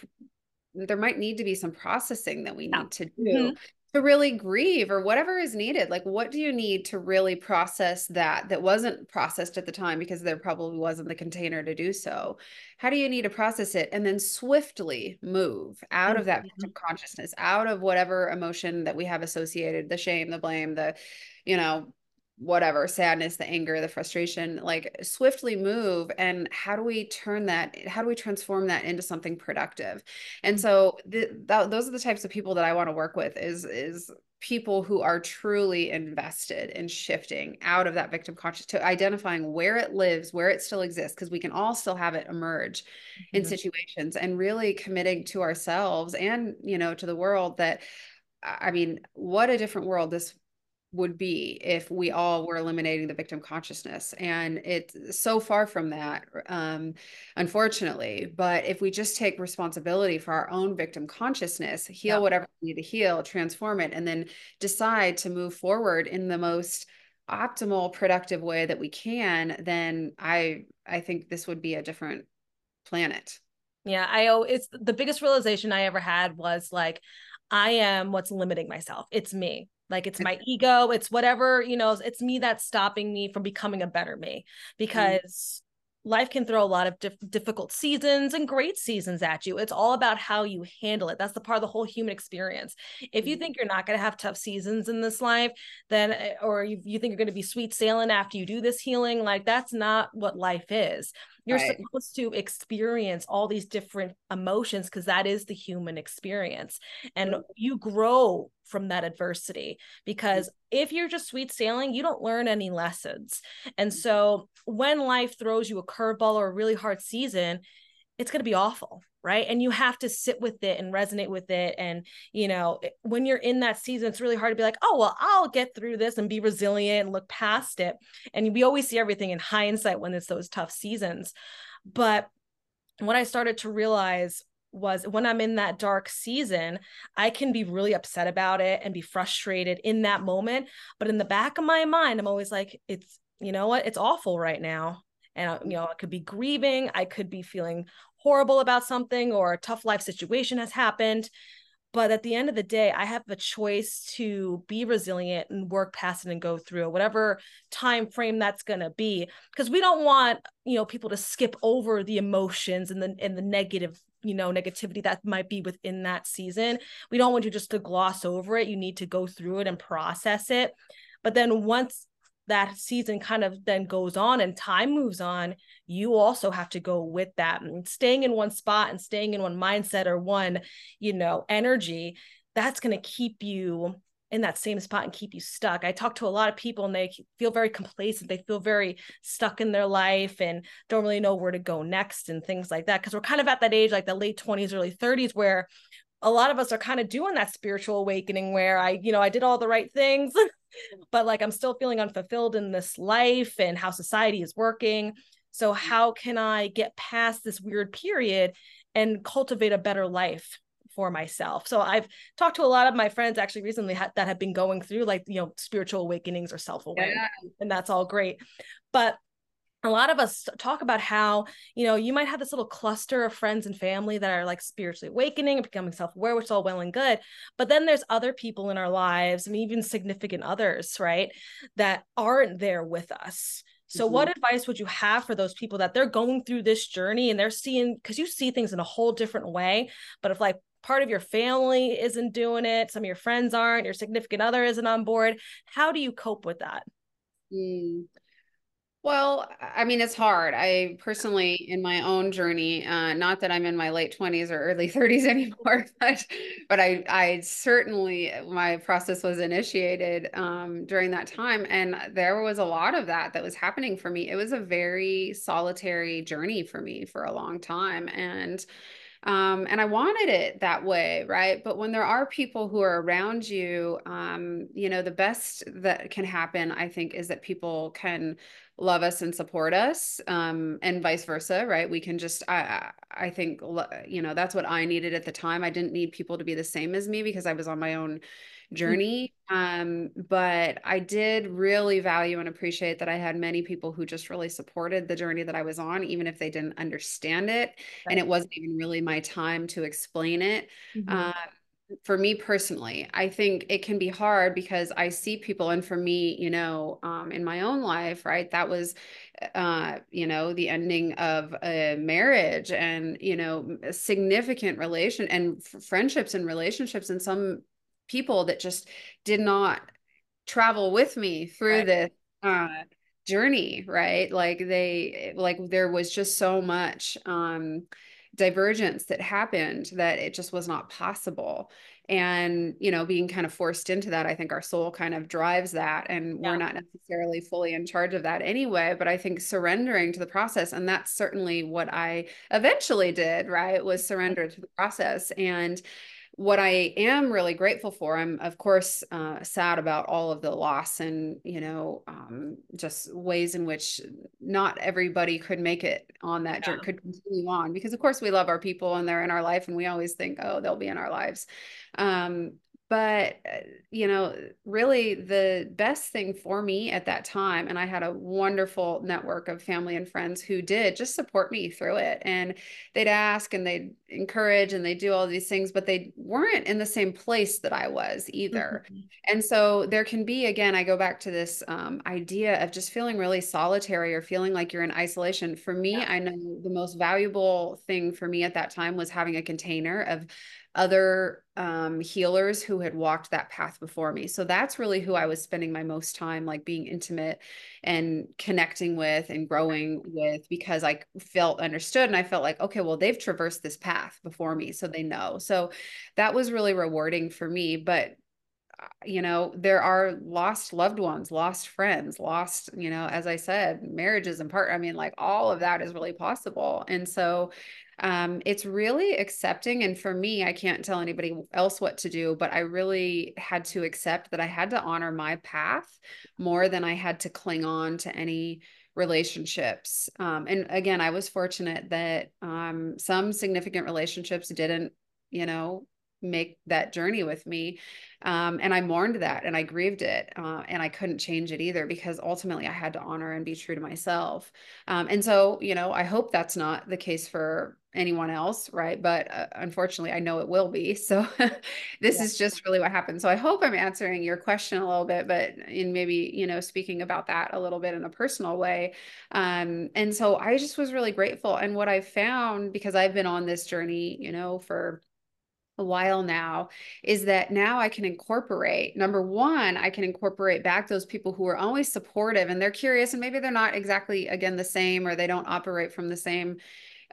Speaker 2: there might need to be some processing that we need to do mm-hmm to really grieve or whatever is needed. Like, what do you need to really process that that wasn't processed at the time because there probably wasn't the container to do so? How do you need to process it and then swiftly move out of that
Speaker 1: Mhm.
Speaker 2: consciousness, out of whatever emotion that we have associated, the shame, the blame, the, you know, whatever sadness the anger the frustration like swiftly move and how do we turn that how do we transform that into something productive and so th- th- those are the types of people that i want to work with is is people who are truly invested in shifting out of that victim conscious to identifying where it lives where it still exists because we can all still have it emerge in
Speaker 1: Mhm.
Speaker 2: situations and really committing to ourselves and you know to the world that I mean, what a different world this would be if we all were eliminating the victim consciousness and it's so far from that um unfortunately but if we just take responsibility for our own victim consciousness
Speaker 1: Yeah.
Speaker 2: heal whatever we need to heal transform it and then decide to move forward in the most optimal productive way that we can then i i think this would be a different planet
Speaker 1: Yeah, I oh it's the biggest realization I ever had was like, I am what's limiting myself. It's me. Like it's my ego, it's whatever, you know, it's me that's stopping me from becoming a better me because life can throw a lot of dif- difficult seasons and great seasons at you. It's all about how you handle it. That's the part of the whole human experience. If you
Speaker 2: Mhm.
Speaker 1: think you're not going to have tough seasons in this life, then, eh, or you, you think you're going to be sweet sailing after you do this healing, like that's not what life is. You're
Speaker 2: right
Speaker 1: supposed to experience all these different emotions because that is the human experience. And you grow from that adversity mm-hmm. because if you're just sweet sailing, you don't learn any lessons. And mm-hmm. so when life throws you a curveball or a really hard season, it's going to be awful right? And you have to sit with it and resonate with it. And you know when you're in that season it's really hard to be like oh well i'll get through this and be resilient and look past it. And we always see everything in hindsight when it's those tough seasons. But what i started to realize was when i'm in that dark season i can be really upset about it and be frustrated in that moment but in the back of my mind i'm always like it's you know what? It's awful right now. And uh, you know i could be grieving i could be feeling horrible about something or a tough life situation has happened but at the end of the day i have a choice to be resilient and work past it and go through whatever time frame that's going to be because we don't want you know people to skip over the emotions and the and the negative you know negativity that might be within that season. We don't want you just to gloss over it. You need to go through it and process it. But then once that season kind of then goes on and time moves on, you also have to go with that. And staying in one spot and staying in one mindset or one, you know, energy, that's going to keep you in that same spot and keep you stuck. I talk to a lot of people and they feel very complacent. They feel very stuck in their life and don't really know where to go next and things like that. Cause we're kind of at that age, like the late 20s, early 30s, where a lot of us are kind of doing that spiritual awakening where I, you know, I did all the right things, but like I'm still feeling unfulfilled in this life and how society is working. So, how can I get past this weird period and cultivate a better life for myself? So, I've talked to a lot of my friends actually recently ha- that have been going through like, you know, spiritual awakenings or self awareness,
Speaker 2: yeah
Speaker 1: and that's all great. But a lot of us talk about how you know you might have this little cluster of friends and family that are like spiritually awakening and becoming self-aware which is all well and good but then there's other people in our lives and even significant others right that aren't there with us so
Speaker 2: Mhm.
Speaker 1: what advice would you have for those people that they're going through this journey and they're seeing because you see things in a whole different way but if like part of your family isn't doing it some of your friends aren't your significant other isn't on board how do you cope with that
Speaker 2: Mm. Well, I mean, it's hard. I personally, in my own journey, uh, not that I'm in my late 20s or early 30s anymore, but but I I certainly my process was initiated um, during that time, and there was a lot of that that was happening for me. It was a very solitary journey for me for a long time, and um, and I wanted it that way, right? But when there are people who are around you, um, you know, the best that can happen, I think, is that people can love us and support us, um, and vice versa, right? We can just, I, I think, you know, that's what I needed at the time. I didn't need people to be the same as me because I was on my own journey. Um, but I did really value and appreciate that I had many people who just really supported the journey that I was on, even if they didn't understand it. And it wasn't even really my time to explain it.
Speaker 1: Mhm.
Speaker 2: Um, for me personally, I think it can be hard because I see people, and for me, you know, um, in my own life, right, that was, uh, you know, the ending of a marriage and, you know, a significant relation and friendships and relationships, and some people that just did not travel with me through right. this uh, journey, right? Like they, like there was just so much, um, divergence that happened that it just was not possible. And you know being kind of forced into that i think our soul kind of drives that and yeah. we're not necessarily fully in charge of that anyway but i think surrendering to the process and that's certainly what i eventually did right was surrender to the process. And what I am really grateful for, I'm of course uh, sad about all of the loss and you know um, just ways in which not everybody could make it on that yeah. journey, could continue on because of course we love our people and they're in our life and we always think oh they'll be in our lives, um, but uh, you know really the best thing for me at that time and i had a wonderful network of family and friends who did just support me through it and they'd ask and they'd encourage and they do all these things but they weren't in the same place that i was either mm-hmm. and so there can be again i go back to this um, idea of just feeling really solitary or feeling like you're in isolation for me yeah. i know the most valuable thing for me at that time was having a container of other um, healers who had walked that path before me. So that's really who I was spending my most time, like being intimate and connecting with and growing with because I felt understood and I felt like, okay, well, they've traversed this path before me. So they know. So that was really rewarding for me. But uh, you know there are lost loved ones lost friends lost you know as i said marriages and part i mean like all of that is really possible and so um, it's really accepting. And for me, I can't tell anybody else what to do, but I really had to accept that I had to honor my path more than I had to cling on to any relationships. Um, and again, I was fortunate that um, some significant relationships didn't, you know, make that journey with me. Um, and I mourned that and I grieved it. Uh, and I couldn't change it either because ultimately I had to honor and be true to myself. Um, and so, you know, I hope that's not the case for anyone else, right? But uh, unfortunately, I know it will be. So this yeah. is just really what happened. So I hope I'm answering your question a little bit, but in maybe, you know, speaking about that a little bit in a personal way. Um, and so I just was really grateful. And what I found, because I've been on this journey, you know, for a while now is that now I can incorporate number one, I can incorporate back those people who are always supportive and they're curious and maybe they're not exactly again the same or they don't operate from the same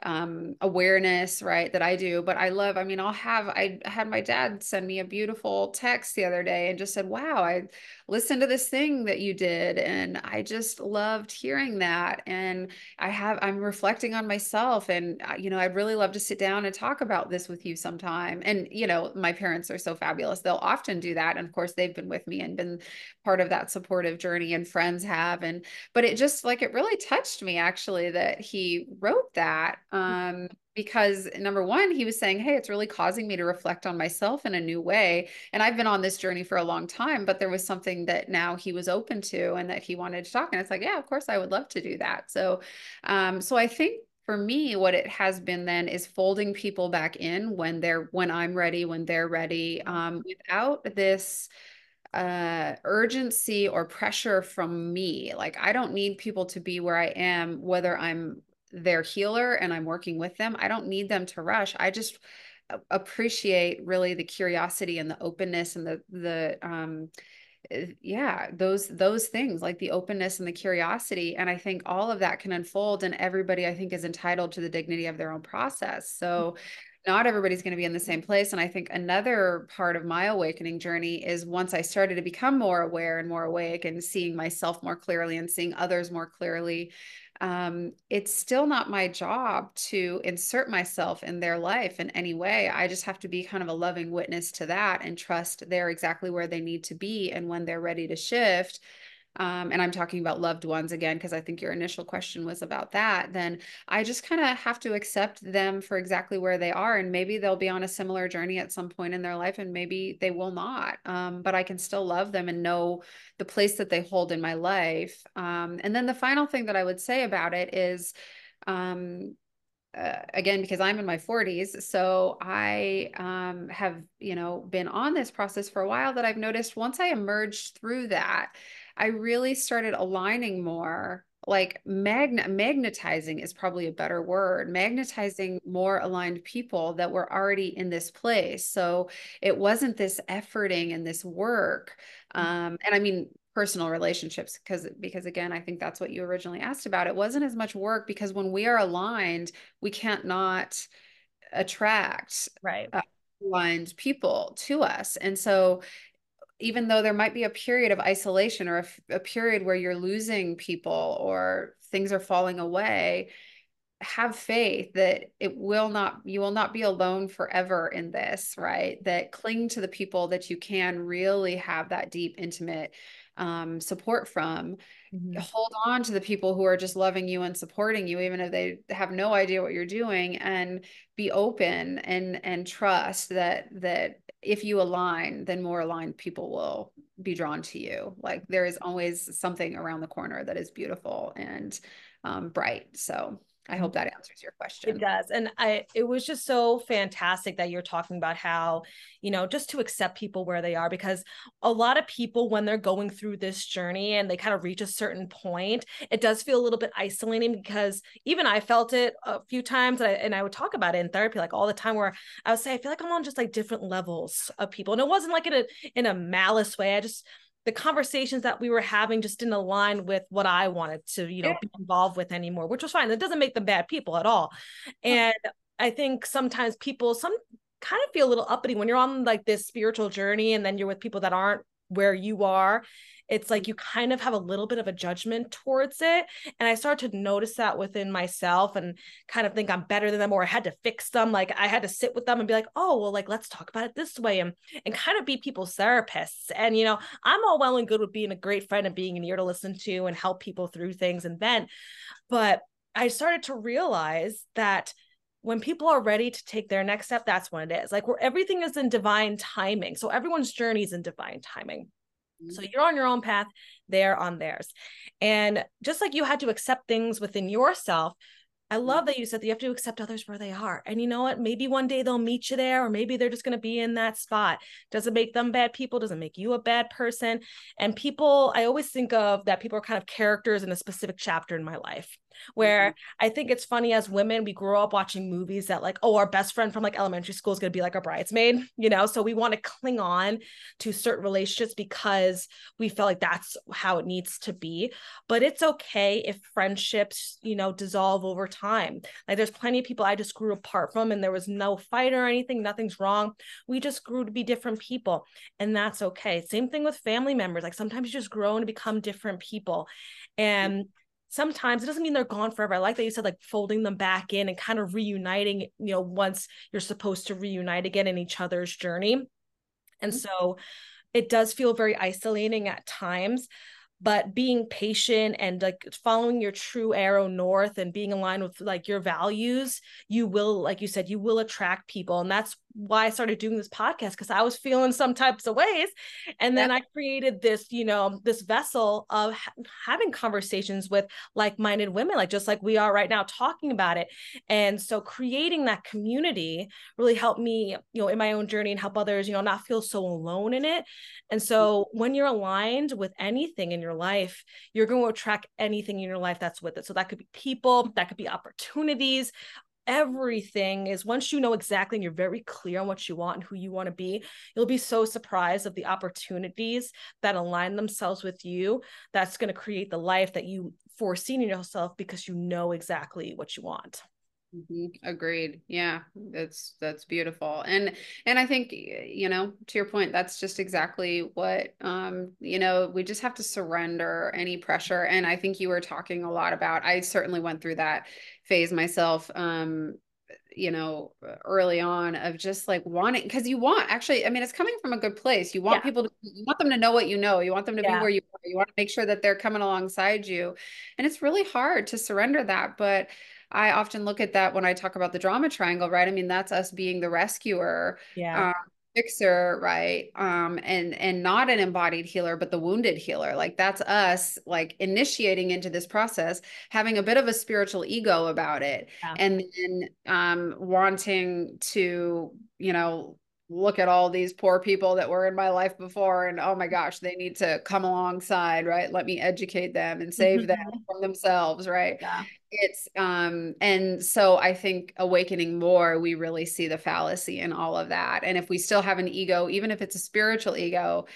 Speaker 2: um, awareness, right, that I do. But I love, I mean, I'll have, I had my dad send me a beautiful text the other day and just said, wow, I listened to this thing that you did. And I just loved hearing that. And I have, I'm reflecting on myself. And, uh, you know, I'd really love to sit down and talk about this with you sometime. And, you know, my parents are so fabulous. They'll often do that. And of course, they've been with me and been part of that supportive journey, and friends have. And, but it just like, it really touched me actually that he wrote that um, because number one, he was saying, Hey, it's really causing me to reflect on myself in a new way. And I've been on this journey for a long time, but there was something that now he was open to and that he wanted to talk. And it's like, Yeah, of course, I would love to do that. So, um, so I think for me what it has been then is folding people back in when they're when i'm ready when they're ready um, without this uh, urgency or pressure from me like i don't need people to be where i am whether i'm their healer and I'm working with them, I don't need them to rush. I just appreciate really the curiosity and the openness and the the um eh, yeah those those things like the openness and the curiosity. And i think all of that can unfold and everybody i think is entitled to the dignity of their own process. So not everybody's going to be in the same place. And i think another part of my awakening journey is once i started to become more aware and more awake and seeing myself more clearly and seeing others more clearly um, it's still not my job to insert myself in their life in any way. I just have to be kind of a loving witness to that and trust they're exactly where they need to be. And when they're ready to shift, um, and I'm talking about loved ones again, because I think your initial question was about that, then I just kind of have to accept them for exactly where they are. And maybe they'll be on a similar journey at some point in their life, and maybe they will not. Um, but I can still love them and know the place that they hold in my life. Um, and then the final thing that I would say about it is, um, uh, again because i'm in my 40s so i um, have you know been on this process for a while that i've noticed once i emerged through that i really started aligning more like magna magnetizing is probably a better word magnetizing more aligned people that were already in this place. So it wasn't this efforting and this work um, and i mean personal relationships because because again i think that's what you originally asked about. It wasn't as much work because when we are aligned we can't not attract
Speaker 1: right.
Speaker 2: uh, aligned people to us. And so even though there might be a period of isolation or a, a period where you're losing people or things are falling away have faith that it will not you will not be alone forever in this right that cling to the people that you can really have that deep intimate um, support from. Mm-hmm. Hold on to the people who are just loving you and supporting you, even if they have no idea what you're doing, and be open and and trust that that if you align, then more aligned people will be drawn to you. Like there is always something around the corner that is beautiful and um, bright. So I hope that answers your question.
Speaker 1: It does. And I it was just so fantastic that you're talking about how, you know, just to accept people where they are because a lot of people when they're going through this journey and they kind of reach a certain point, it does feel a little bit isolating because even I felt it a few times and I, and I would talk about it in therapy like all the time where I would say I feel like I'm on just like different levels of people. And it wasn't like in a in a malice way. I just the conversations that we were having just didn't align with what I wanted to, you know, yeah. be involved with anymore, which was fine. That doesn't make them bad people at all. And I think sometimes people some kind of feel a little uppity when you're on like this spiritual journey and then you're with people that aren't where you are it's like mm-hmm. you kind of have a little bit of a judgment towards it. And I started to notice that within myself and kind of think I'm better than them or I had to fix them. Like I had to sit with them and be like, oh, well, like let's talk about it this way and and kind of be people's therapists. And you know, I'm all well and good with being a great friend and being an ear to listen to and help people through things and vent. But I started to realize that when people are ready to take their next step, that's when it is. Like where everything is in divine timing. So everyone's journey is in divine timing. So mm-hmm. you're on your own path, they're on theirs. And just like you had to accept things within yourself, I love that you said that you have to accept others where they are. And you know what? Maybe one day they'll meet you there, or maybe they're just going to be in that spot. Doesn't make them bad people, doesn't make you a bad person. And people, I always think of that people are kind of characters in a specific chapter in my life where mm-hmm. I think it's funny as women, we grow up watching movies that like, oh, our best friend from like elementary school is going to be like our bridesmaid, you know? So we want to cling on to certain relationships because we feel like that's how it needs to be. But it's okay if friendships, you know, dissolve over time. Like there's plenty of people I just grew apart from and there was no fight or anything, nothing's wrong. We just grew to be different people and that's okay. Same thing with family members. Like sometimes you just grow and become different people. And sometimes it doesn't mean they're gone forever. I like that you said like folding them back in and kind of reuniting, you know, once you're supposed to reunite again in each other's journey. And mm-hmm. so it does feel very isolating at times but being patient and like following your true arrow north and being aligned with like your values you will like you said you will attract people and that's why I started doing this podcast because I was feeling some types of ways. And then yeah. I created this, you know, this vessel of ha- having conversations with like minded women, like just like we are right now talking about it. And so creating that community really helped me, you know, in my own journey and help others, you know, not feel so alone in it. And mm. so when you're aligned with anything in your life, you're going to attract anything in your life that's with it. So that could be people, that could be opportunities, everything is once you know exactly and you're very clear on what you want and who you want to be, you'll be so surprised of the opportunities that align themselves with you. That's going to create the life that you foreseen in yourself because you know exactly what you want.
Speaker 2: Mm-hmm. Agreed. Yeah, that's that's beautiful. And and I think you know, to your point, that's just exactly what um, you know, we just have to surrender any pressure. And I think you were talking a lot about I certainly went through that phase myself. Um, you know, early on of just like wanting because you want actually, I mean, it's coming from a good place. You want yeah. people to you want them to know what you know. You want them to yeah. be where you are. You want to make sure that they're coming alongside you. And it's really hard to surrender that, but I often look at that when I talk about the drama triangle, right? I mean, that's us being the rescuer.
Speaker 1: Yeah. Um,
Speaker 2: fixer, right? Um, and and not an embodied healer, but the wounded healer. Like that's us, like initiating into this process, having a bit of a spiritual ego about it, yeah. and then um, wanting to, you know, look at all these poor people that were in my life before and oh my gosh they need to come alongside right let me educate them and save mm-hmm. them from themselves right yeah. it's um and so i think awakening more we really see the fallacy in all of that and if we still have an ego even if it's a spiritual ego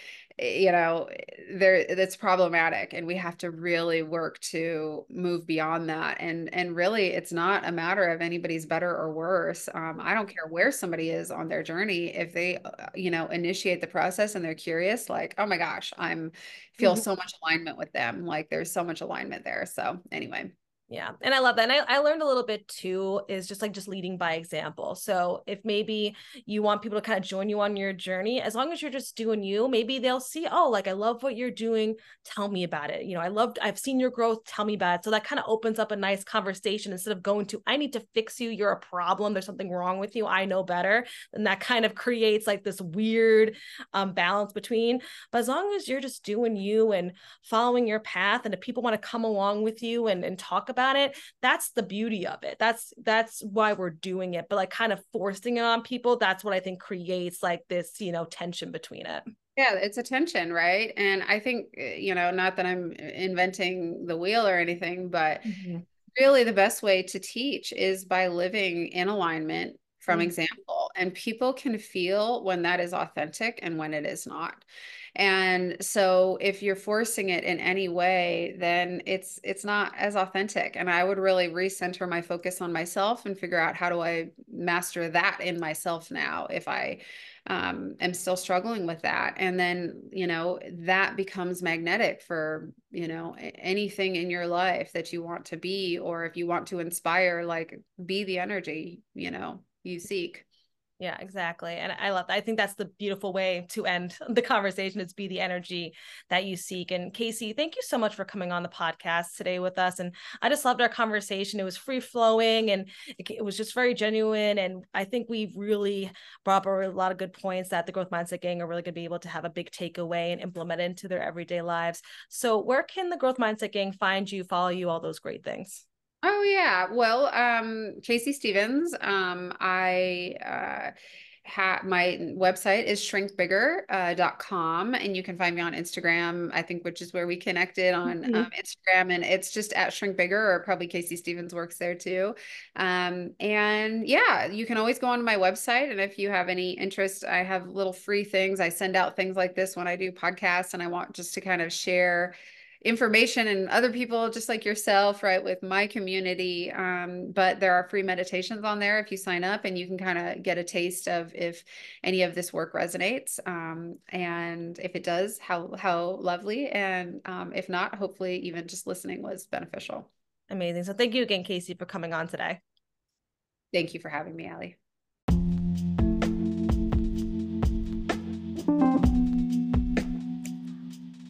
Speaker 2: you know there that's problematic and we have to really work to move beyond that and and really it's not a matter of anybody's better or worse um, i don't care where somebody is on their journey if they uh, you know initiate the process and they're curious like oh my gosh i'm feel mm-hmm. so much alignment with them like there's so much alignment there so anyway
Speaker 1: yeah. And I love that. And I, I learned a little bit too, is just like just leading by example. So if maybe you want people to kind of join you on your journey, as long as you're just doing you, maybe they'll see, oh, like I love what you're doing. Tell me about it. You know, I loved, I've seen your growth. Tell me about it. So that kind of opens up a nice conversation instead of going to, I need to fix you. You're a problem. There's something wrong with you. I know better. And that kind of creates like this weird um, balance between. But as long as you're just doing you and following your path, and if people want to come along with you and, and talk about about it that's the beauty of it that's that's why we're doing it but like kind of forcing it on people that's what i think creates like this you know tension between it
Speaker 2: yeah it's a tension right and i think eh, you know not that i'm inventing the wheel or anything but mm-hmm. really the best way to teach is by living in alignment from mm-hmm. example and people can feel when that is authentic and when it is not and so if you're forcing it in any way then it's it's not as authentic. And i would really recenter my focus on myself and figure out how do i master that in myself now if i um, am still struggling with that? And then you know that becomes magnetic for you know anything in your life that you want to be or if you want to inspire like be the energy you know you seek
Speaker 1: yeah, exactly. And I love that. I think that's the beautiful way to end the conversation is be the energy that you seek. And Casey, thank you so much for coming on the podcast today with us. And I just loved our conversation. It was free flowing and it, was just very genuine. And I think we really brought up a lot of good points that the growth mindset gang are really going to be able to have a big takeaway and implement into their everyday lives. So where can the growth mindset gang find you, follow you, all those great things?
Speaker 2: Oh yeah. Well, um, Casey Stevens. Um, I uh, ha- my website is shrinkbigger.com uh, and you can find me on Instagram, I think, which is where we connected on mm-hmm. um, Instagram. And it's just at shrinkbigger or probably Casey Stevens works there too. Um, and yeah, you can always go onto my website. And if you have any interest, I have little free things. I send out things like this when I do podcasts and I want just to kind of share information and other people just like yourself right with my community um, but there are free meditations on there if you sign up and you can kind of get a taste of if any of this work resonates um, and if it does how how lovely and um, if not hopefully even just listening was beneficial.
Speaker 1: Amazing. So thank you again casey for coming on today.
Speaker 2: Thank you for having me Allie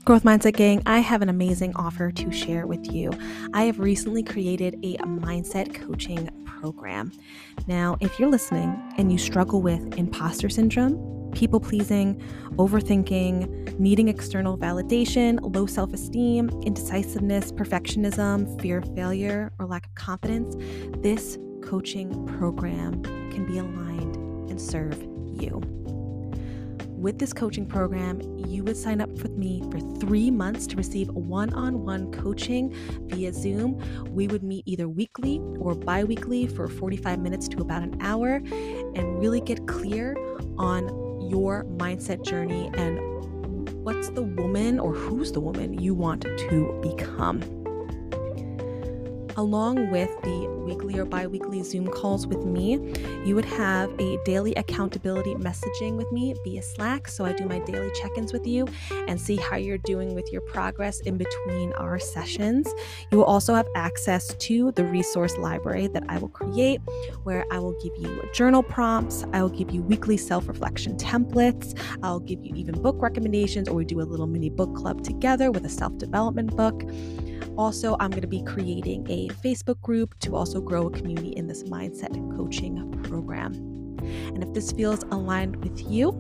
Speaker 1: Growth Mindset Gang, I have an amazing offer to share with you. I have recently created a mindset coaching program. Now, if you're listening and you struggle with imposter syndrome, people pleasing, overthinking, needing external validation, low self esteem, indecisiveness, perfectionism, fear of failure, or lack of confidence, this coaching program can be aligned and serve you. With this coaching program, you would sign up with me for three months to receive one on one coaching via Zoom. We would meet either weekly or bi weekly for 45 minutes to about an hour and really get clear on your mindset journey and what's the woman or who's the woman you want to become along with the weekly or bi weekly Zoom calls with me, you would have a daily accountability messaging with me via Slack. So I do my daily check ins with you and see how you're doing with your progress in between our sessions. You will also have access to the resource library that I will create, where I will give you journal prompts, I will give you weekly self reflection templates, I'll give you even book recommendations, or we do a little mini book club together with a self development book. Also, I'm going to be creating a Facebook group to also grow a community in this mindset coaching program. And if this feels aligned with you,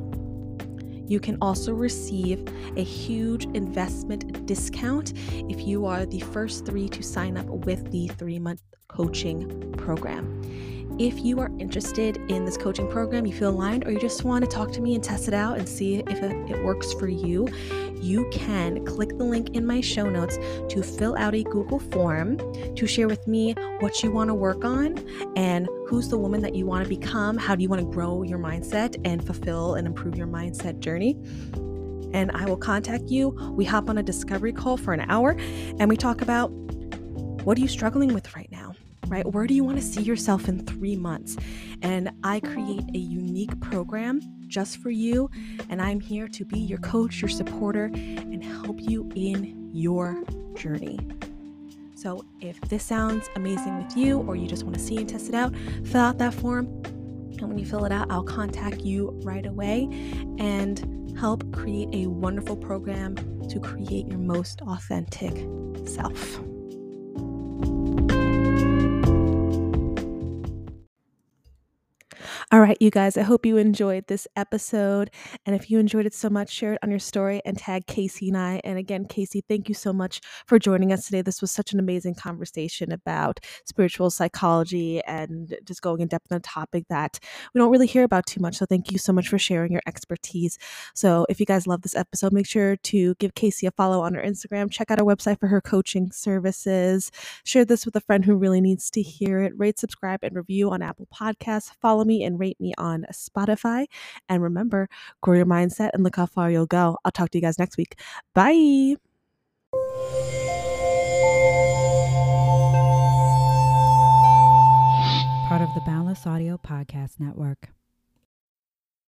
Speaker 1: You can also receive a huge investment discount if you are the first three to sign up with the three month coaching program. If you are interested in this coaching program, you feel aligned, or you just want to talk to me and test it out and see if it, works for you, you can click the link in my show notes to fill out a Google form to share with me what you want to work on and who's the woman that you want to become, how do you want to grow your mindset and fulfill and improve your mindset journey and I will contact you. We hop on a discovery call for an hour and we talk about what are you struggling with right now? Right? Where do you want to see yourself in three months? And I create a unique program just for you. And I'm here to be your coach, your supporter, and help you in your journey. So if this sounds amazing with you, or you just want to see and test it out, fill out that form. And when you fill it out, I'll contact you right away and help create a wonderful program to create your most authentic self. All right, you guys, I hope you enjoyed this episode. And if you enjoyed it so much, share it on your story and tag Casey and I. And again, Casey, thank you so much for joining us today. This was such an amazing conversation about spiritual psychology and just going in depth on a topic that we don't really hear about too much. So thank you so much for sharing your expertise. So if you guys love this episode, make sure to give Casey a follow on her Instagram. Check out our website for her coaching services. Share this with a friend who really needs to hear it. Rate, subscribe, and review on Apple Podcasts. Follow me and rate me on Spotify. And remember, grow your mindset and look how far you'll go. I'll talk to you guys next week. Bye.
Speaker 3: Part of the Boundless Audio Podcast Network.